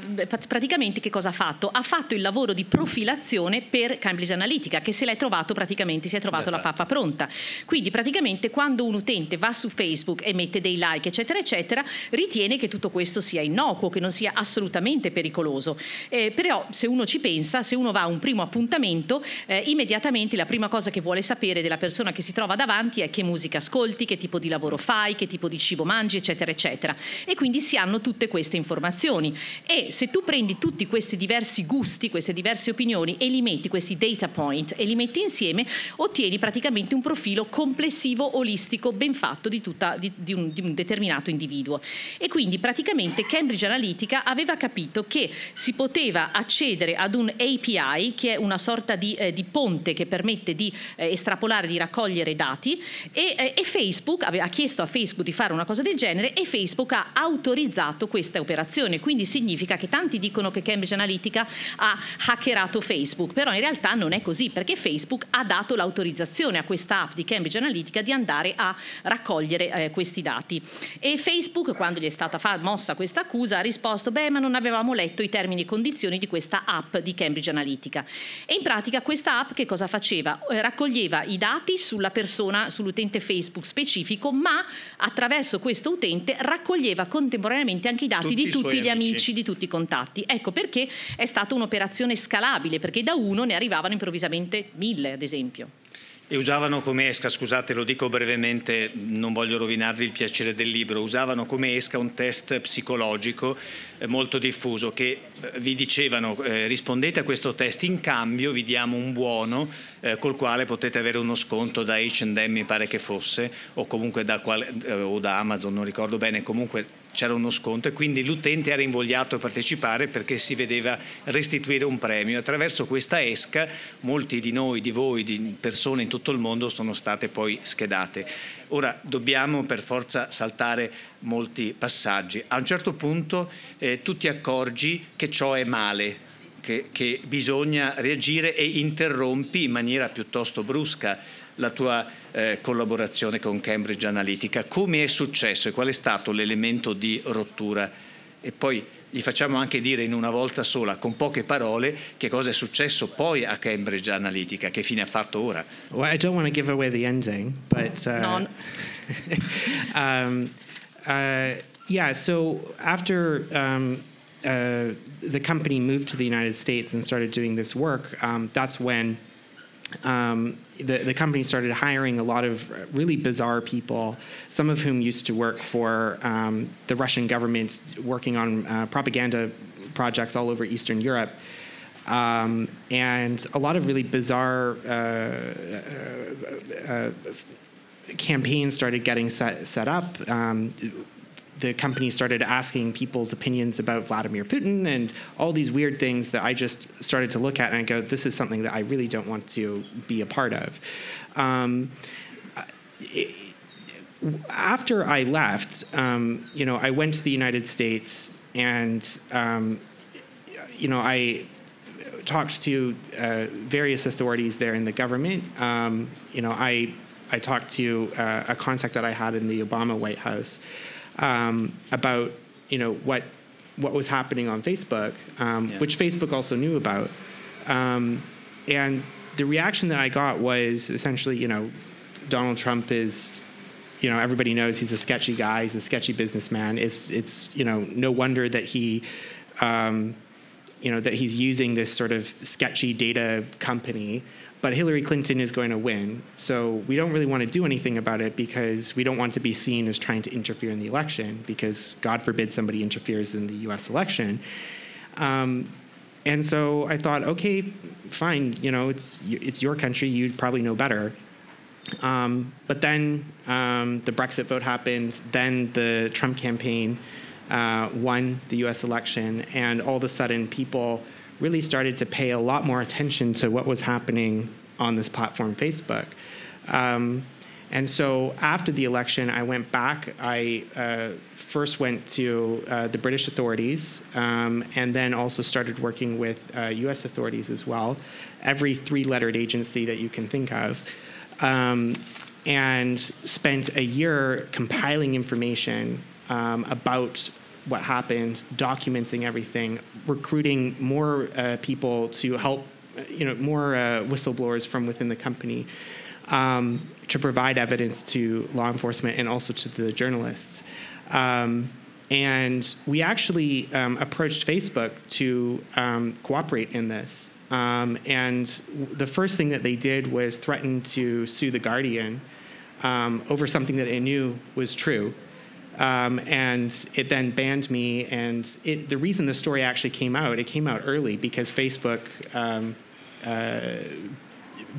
praticamente che cosa ha fatto? Ha fatto il lavoro di profilazione per Cambridge Analytica che se l'è trovato praticamente si è trovato esatto. la pappa pronta. Quindi praticamente quando un utente va su Facebook e mette dei like eccetera eccetera ritiene che tutto questo sia innocuo, che non sia assolutamente pericoloso. Eh, però se uno ci pensa, se uno va a un primo appuntamento, eh, immediatamente la prima cosa che vuole sapere della persona che si trova davanti è che musica ascolti, che tipo di lavoro fai, che tipo di cibo mangi, eccetera, eccetera. E quindi si hanno tutte queste informazioni. E se tu prendi tutti questi diversi gusti, queste diverse opinioni e li metti, questi data point, e li metti insieme, ottieni praticamente un profilo complessivo, olistico, ben fatto di, tutta, di, di, un, di un determinato individuo. E quindi praticamente Cambridge Analytica aveva capito che si poteva accedere ad un API, che è una sorta di, eh, di ponte che permette di eh, estrapolare, di raccogliere dati, e, eh, e Facebook aveva chiesto a Facebook di fare una cosa cosa del genere e Facebook ha autorizzato questa operazione. Quindi significa che tanti dicono che Cambridge Analytica ha hackerato Facebook, però in realtà non è così perché Facebook ha dato l'autorizzazione a questa app di Cambridge Analytica di andare a raccogliere eh, questi dati. E Facebook, quando gli è stata mossa questa accusa, ha risposto: Beh, ma non avevamo letto i termini e condizioni di questa app di Cambridge Analytica. E in pratica questa app che cosa faceva? Eh, raccoglieva i dati sulla persona, sull'utente Facebook specifico, ma attraverso questo utente raccoglieva contemporaneamente anche i dati tutti di tutti gli amici. amici, di tutti i contatti. Ecco perché è stata un'operazione scalabile, perché da uno ne arrivavano improvvisamente mille, ad esempio. E usavano come esca, scusate lo dico brevemente, non voglio rovinarvi il piacere del libro, usavano come esca un test psicologico eh, molto diffuso che eh, vi dicevano eh, rispondete a questo test, in cambio vi diamo un buono eh, col quale potete avere uno sconto da H&M mi pare che fosse o comunque da, quale, eh, o da Amazon, non ricordo bene, comunque c'era uno sconto e quindi l'utente era invogliato a partecipare perché si vedeva restituire un premio. Attraverso questa esca molti di noi, di voi, di persone in tutto il mondo sono state poi schedate. Ora dobbiamo per forza saltare molti passaggi. A un certo punto eh, tu ti accorgi che ciò è male, che, che bisogna reagire e interrompi in maniera piuttosto brusca la tua eh, collaborazione con Cambridge Analytica. Come è successo e qual è stato l'elemento di rottura? E poi gli facciamo anche dire in una volta sola, con poche parole, che cosa è successo poi a Cambridge Analytica, che fine ha fatto ora. Well, I don't want to give away the ending, but uh, No. um, uh, yeah. So after um, uh, the company moved to the United States and started doing this work, um, that's when um, the, the company started hiring a lot of really bizarre people, some of whom used to work for um, the Russian government, working on uh, propaganda projects all over Eastern Europe. Um, and a lot of really bizarre uh, uh, uh, campaigns started getting set, set up. Um, the company started asking people's opinions about Vladimir Putin and all these weird things that I just started to look at and I go, this is something that I really don't want to be a part of. Um, it- after I left, um, you know, I went to the United States and, um, you know, I talked to uh, various authorities there in the government. Um, you know, I I talked to uh, a contact that I had in the Obama White House um, about you know what what was happening on Facebook, um, Yeah. which Facebook also knew about, um, and the reaction that I got was essentially, you know, Donald Trump is you know everybody knows he's a sketchy guy he's a sketchy businessman. It's it's you know no wonder that he um, you know that he's using this sort of sketchy data company but Hillary Clinton is going to win so we don't really want to do anything about it because we don't want to be seen as trying to interfere in the election because God forbid somebody interferes in the US election um, and so I thought okay fine you know it's it's your country you probably know better um, but then um, the Brexit vote happened. Then the Trump campaign uh, won the U.S. election, and all of a sudden, people really started to pay a lot more attention to what was happening on this platform, Facebook. Um, and so after the election, I went back. I uh, first went to uh, the British authorities um, and then also started working with uh, US authorities as well, every three lettered agency that you can think of. Um, and spent a year compiling information um, about what happened, documenting everything, recruiting more uh, people to help, uh, you know, more uh, whistleblowers from within the company um, to provide evidence to law enforcement and also to the journalists. Um, and we actually um, approached Facebook to um, cooperate in this. Um, and the first thing that they did was threaten to sue The Guardian um, over something that they knew was true. Um, and it then banned me. And it, the reason the story actually came out, it came out early because Facebook um, uh,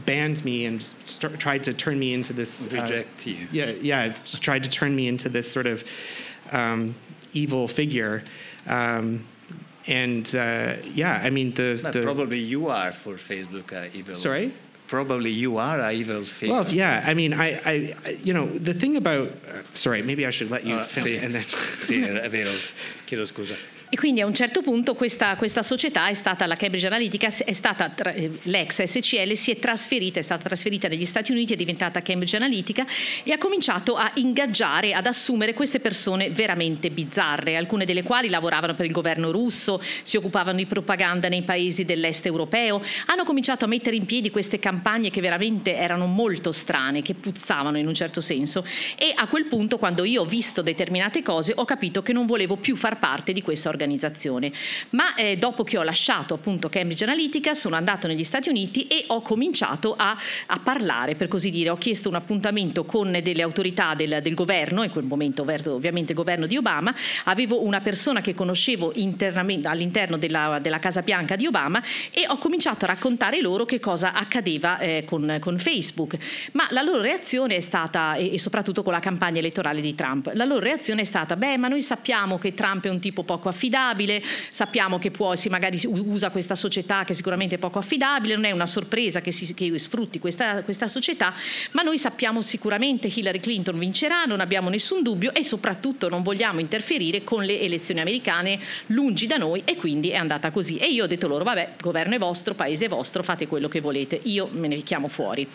banned me and st- tried to turn me into this uh, Reject you. yeah, yeah, tried to turn me into this sort of um, evil figure. Um, and uh, yeah, I mean the, But the probably you are for Facebook uh, evil. sorry. Probably you are a evil figure. Well, yeah, I mean, I, I, I- you know, the thing about, uh, sorry, maybe I should let you finish sì, and then. sì, è vero. Chiedo scusa. E quindi a un certo punto questa, questa società è stata, la Cambridge Analytica, è stata, eh, l'ex SCL si è trasferita, è stata trasferita negli Stati Uniti, è diventata Cambridge Analytica e ha cominciato a ingaggiare, ad assumere queste persone veramente bizzarre, alcune delle quali lavoravano per il governo russo, si occupavano di propaganda nei paesi dell'est europeo, hanno cominciato a mettere in piedi queste campagne che veramente erano molto strane, che puzzavano in un certo senso e a quel punto quando io ho visto determinate cose ho capito che non volevo più far parte di questa organizzazione. Organizzazione. Ma eh, dopo che ho lasciato appunto Cambridge Analytica sono andato negli Stati Uniti e ho cominciato a, a parlare, per così dire, ho chiesto un appuntamento con delle autorità del, del governo, in quel momento ovviamente governo di Obama, avevo una persona che conoscevo all'interno della, della, Casa Bianca di Obama e ho cominciato a raccontare loro che cosa accadeva eh, con, con, Facebook. Ma la loro reazione è stata, e, e soprattutto con la campagna elettorale di Trump, la loro reazione è stata, beh ma noi sappiamo che Trump è un tipo poco affidabile, sappiamo che può, si magari usa questa società che sicuramente è poco affidabile, non è una sorpresa che, si, che sfrutti questa, questa società, ma noi sappiamo sicuramente Hillary Clinton vincerà, non abbiamo nessun dubbio e soprattutto non vogliamo interferire con le elezioni americane lungi da noi e quindi è andata così. E io ho detto loro, vabbè, governo è vostro, paese è vostro, fate quello che volete, io me ne chiamo fuori.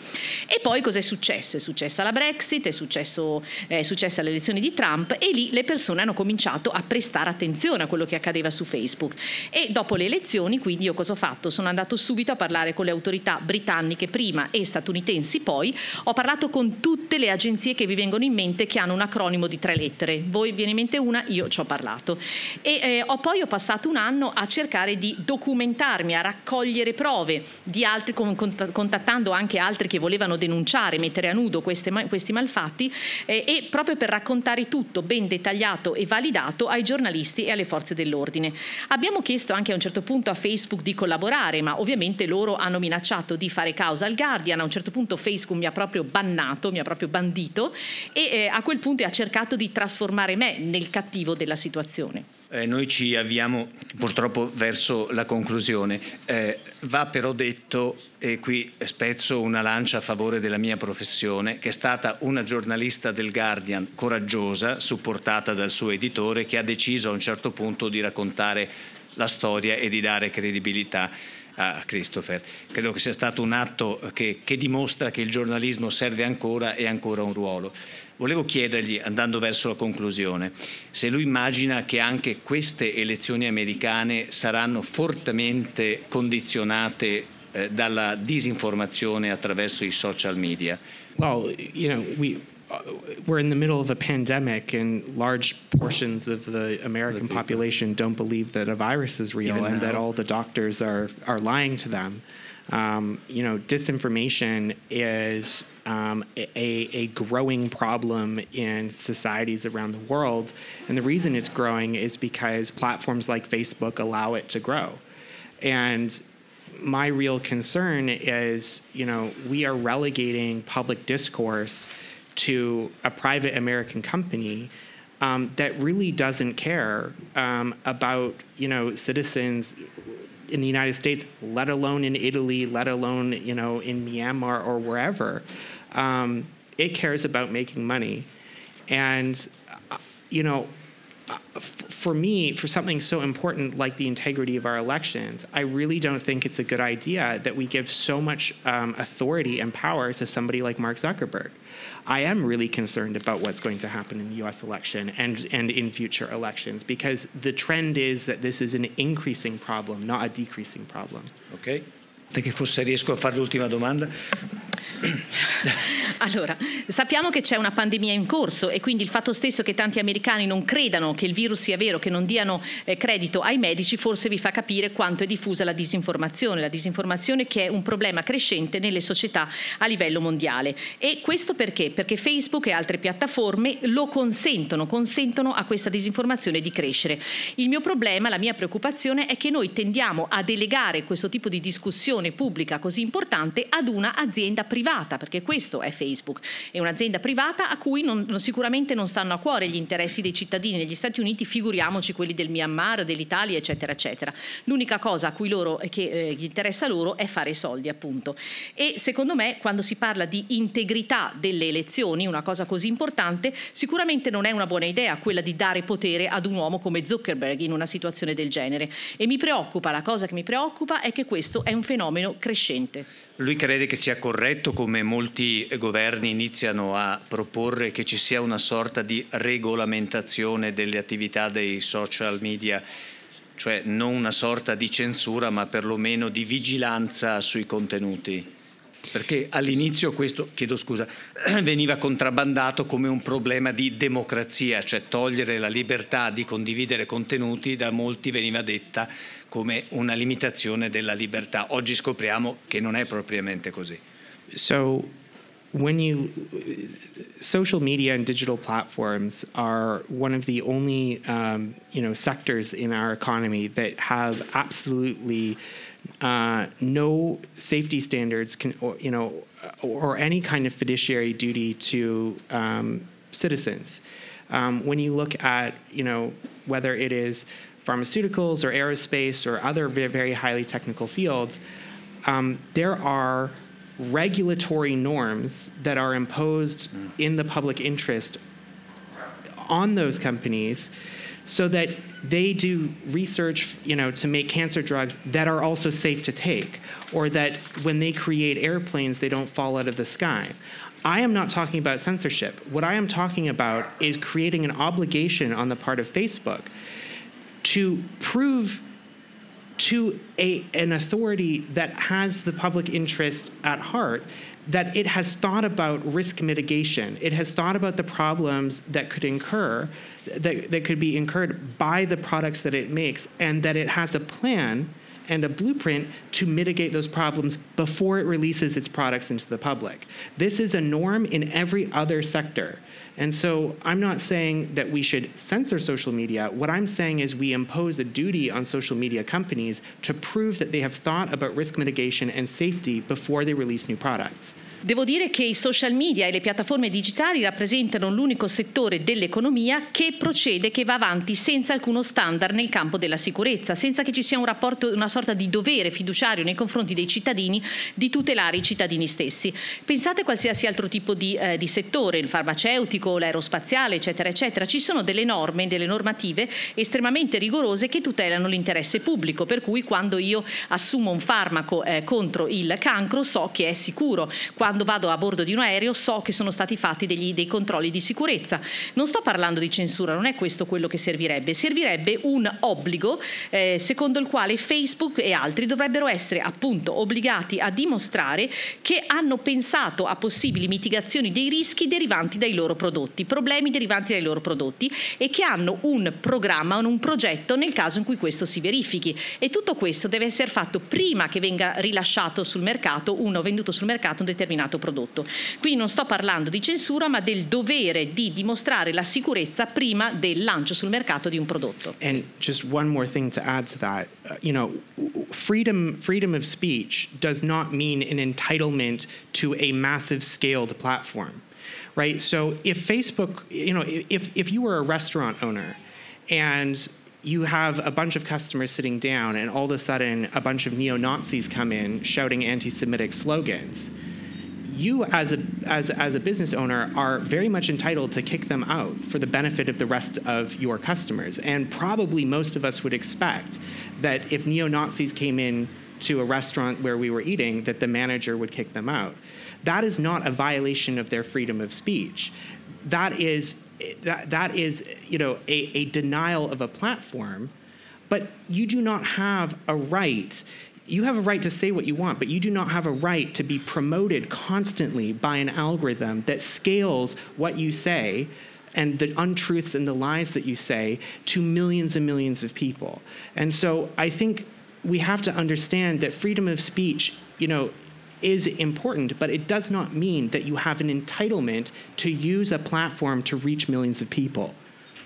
E poi cos'è successo? È successa la Brexit, è, successo, è successa le elezioni di Trump e lì le persone hanno cominciato a prestare attenzione a quello che accadeva su Facebook. E dopo le elezioni, quindi io cosa ho fatto? Sono andato subito a parlare con le autorità britanniche prima e statunitensi poi, ho parlato con tutte le agenzie che vi vengono in mente che hanno un acronimo di tre lettere. Voi viene in mente una, io ci ho parlato. E eh, ho, poi ho passato un anno a cercare di documentarmi, a raccogliere prove di altri, contattando anche altri che volevano denunciare, mettere a nudo queste, questi malfatti eh, e proprio per raccontare tutto ben dettagliato e validato ai giornalisti e alle forze dell'ordine. Abbiamo chiesto anche a un certo punto a Facebook di collaborare, ma ovviamente loro hanno minacciato di fare causa al Guardian, a un certo punto Facebook mi ha proprio bannato, mi ha proprio bandito e eh, a quel punto ha cercato di trasformare me nel cattivo della situazione. Eh, noi ci avviamo purtroppo verso la conclusione. Eh, va però detto, e qui spezzo una lancia a favore della mia professione, che è stata una giornalista del Guardian coraggiosa, supportata dal suo editore, che ha deciso a un certo punto di raccontare la storia e di dare credibilità a Christopher. Credo che sia stato un atto che, che dimostra che il giornalismo serve ancora e ancora un ruolo. Volevo chiedergli, andando verso la conclusione, se lui immagina che anche queste elezioni americane saranno fortemente condizionate eh, dalla disinformazione attraverso i social media. Well, you know, we uh, we're in the middle of a pandemic, and large portions of the American population don't believe that a virus is real Even and now. that all the doctors are are lying to them. Um, you know, disinformation is um, a, a growing problem in societies around the world. And the reason it's growing is because platforms like Facebook allow it to grow. And my real concern is, you know, we are relegating public discourse to a private American company um, that really doesn't care um, about, you know, citizens in the United States, let alone in Italy, let alone you know in Myanmar or wherever. Um, it cares about making money, and uh, you know. For me, for something so important like the integrity of our elections, I really don't think it's a good idea that we give so much um, authority and power to somebody like Mark Zuckerberg. I am really concerned about what's going to happen in the US election and, and in future elections because the trend is that this is an increasing problem, not a decreasing problem. Okay. Che forse riesco a fare l'ultima domanda. Allora, sappiamo che c'è una pandemia in corso e quindi il fatto stesso che tanti americani non credano che il virus sia vero, che non diano eh, credito ai medici, forse vi fa capire quanto è diffusa la disinformazione, la disinformazione che è un problema crescente nelle società a livello mondiale. E questo perché? Perché Facebook e altre piattaforme lo consentono, consentono a questa disinformazione di crescere. Il mio problema, la mia preoccupazione è che noi tendiamo a delegare questo tipo di discussione pubblica così importante ad una azienda privata, perché questo è Facebook, è un'azienda privata a cui non, non, sicuramente non stanno a cuore gli interessi dei cittadini negli Stati Uniti, figuriamoci quelli del Myanmar, dell'Italia, eccetera, eccetera. L'unica cosa a cui loro, che eh, interessa loro è fare soldi, appunto. E secondo me, quando si parla di integrità delle elezioni, una cosa così importante, sicuramente non è una buona idea quella di dare potere ad un uomo come Zuckerberg in una situazione del genere. E mi preoccupa, la cosa che mi preoccupa è che questo è un fenomeno crescente. Lui crede che sia corretto, come molti governi iniziano a proporre, che ci sia una sorta di regolamentazione delle attività dei social media, cioè non una sorta di censura, ma perlomeno di vigilanza sui contenuti? perché all'inizio questo, chiedo scusa, veniva contrabbandato come un problema di democrazia, cioè togliere la libertà di condividere contenuti da molti veniva detta come una limitazione della libertà. Oggi scopriamo che non è propriamente così. So when you social media and digital platforms are one of the only um, you know sectors in our economy that have absolutely uh, no safety standards can, or, you know or any kind of fiduciary duty to um, citizens um, when you look at you know whether it is pharmaceuticals or aerospace or other very, very highly technical fields um, there are regulatory norms that are imposed in the public interest on those companies so that they do research you know to make cancer drugs that are also safe to take or that when they create airplanes they don't fall out of the sky I am not talking about censorship. What I am talking about is creating an obligation on the part of Facebook to prove to a, an authority that has the public interest at heart that it has thought about risk mitigation. It has thought about the problems that could incur, that, that could be incurred by the products that it makes, and that it has a plan and a blueprint to mitigate those problems before it releases its products into the public. This is a norm in every other sector. And so I'm not saying that we should censor social media. What I'm saying is we impose a duty on social media companies to prove that they have thought about risk mitigation and safety before they release new products. Devo dire che i social media e le piattaforme digitali rappresentano l'unico settore dell'economia che procede, che va avanti senza alcuno standard nel campo della sicurezza, senza che ci sia un rapporto, una sorta di dovere fiduciario nei confronti dei cittadini di tutelare i cittadini stessi. Pensate a qualsiasi altro tipo di, eh, di settore, il farmaceutico, l'aerospaziale, eccetera, eccetera. Ci sono delle norme, delle normative estremamente rigorose che tutelano l'interesse pubblico, per cui quando io assumo un farmaco eh, contro il cancro so che è sicuro. Quando quando vado a bordo di un aereo so che sono stati fatti degli, dei controlli di sicurezza. Non sto parlando di censura, non è questo quello che servirebbe. Servirebbe un obbligo eh, secondo il quale Facebook e altri dovrebbero essere appunto obbligati a dimostrare che hanno pensato a possibili mitigazioni dei rischi derivanti dai loro prodotti, problemi derivanti dai loro prodotti e che hanno un programma, un progetto nel caso in cui questo si verifichi. E tutto questo deve essere fatto prima che venga rilasciato sul mercato, uno venduto sul mercato un determinato determinato prodotto. Qui non sto parlando di censura, ma del dovere di dimostrare la sicurezza prima del lancio sul mercato di un prodotto. And just one more thing to add to that, uh, you know, freedom freedom of speech does not mean an entitlement to a massive scaled platform. Right? So if Facebook, you know, if if you were a restaurant owner and you have a bunch of customers sitting down, and all of a sudden, a bunch of neo Nazis come in shouting anti Semitic slogans you as a as as a business owner are very much entitled to kick them out for the benefit of the rest of your customers. And probably most of us would expect that if neo Nazis came in to a restaurant where we were eating, that the manager would kick them out. That is not a violation of their freedom of speech. That is that that is you know a, a denial of a platform, but you do not have a right you have a right to say what you want, but you do not have a right to be promoted constantly by an algorithm that scales what you say and the untruths and the lies that you say to millions and millions of people. And so I think we have to understand that freedom of speech, you know, is important, but it does not mean that you have an entitlement to use a platform to reach millions of people.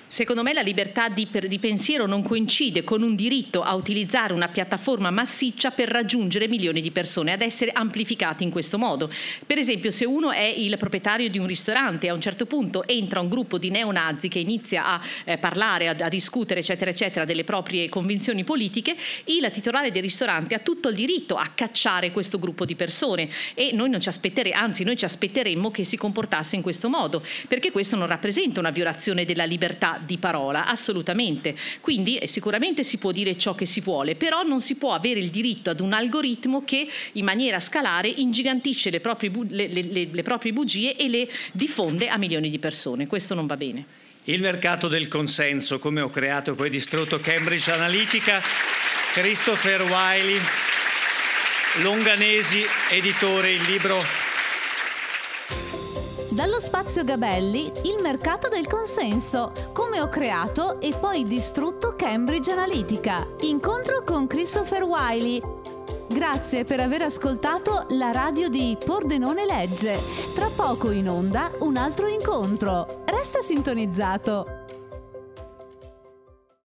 Secondo me la libertà di, per, di, pensiero non coincide con un diritto a utilizzare una piattaforma massiccia per raggiungere milioni di persone, ad essere amplificati in questo modo. Per esempio, se uno è il proprietario di un ristorante e a un certo punto entra un gruppo di neonazi che inizia a eh, parlare, a, a, discutere, eccetera, eccetera, delle proprie convinzioni politiche, il titolare del ristorante ha tutto il diritto a cacciare questo gruppo di persone e noi non ci aspetteremo, anzi noi ci aspetteremmo che si comportasse in questo modo, perché questo non rappresenta una violazione della libertà di parola, assolutamente. Quindi eh, sicuramente si può dire ciò che si vuole, però non si può avere il diritto ad un algoritmo che in maniera scalare ingigantisce le proprie, le, le, le proprie bugie e le diffonde a milioni di persone. Questo non va bene. Il mercato del consenso, come ho creato e poi distrutto Cambridge Analytica, Christopher Wiley. Longanesi, editore, il libro dallo spazio Gabelli, il mercato del consenso, come ho creato e poi distrutto Cambridge Analytica. Incontro con Christopher Wiley. Grazie per aver ascoltato la radio di Pordenone Legge. Tra poco in onda un altro incontro. Resta sintonizzato.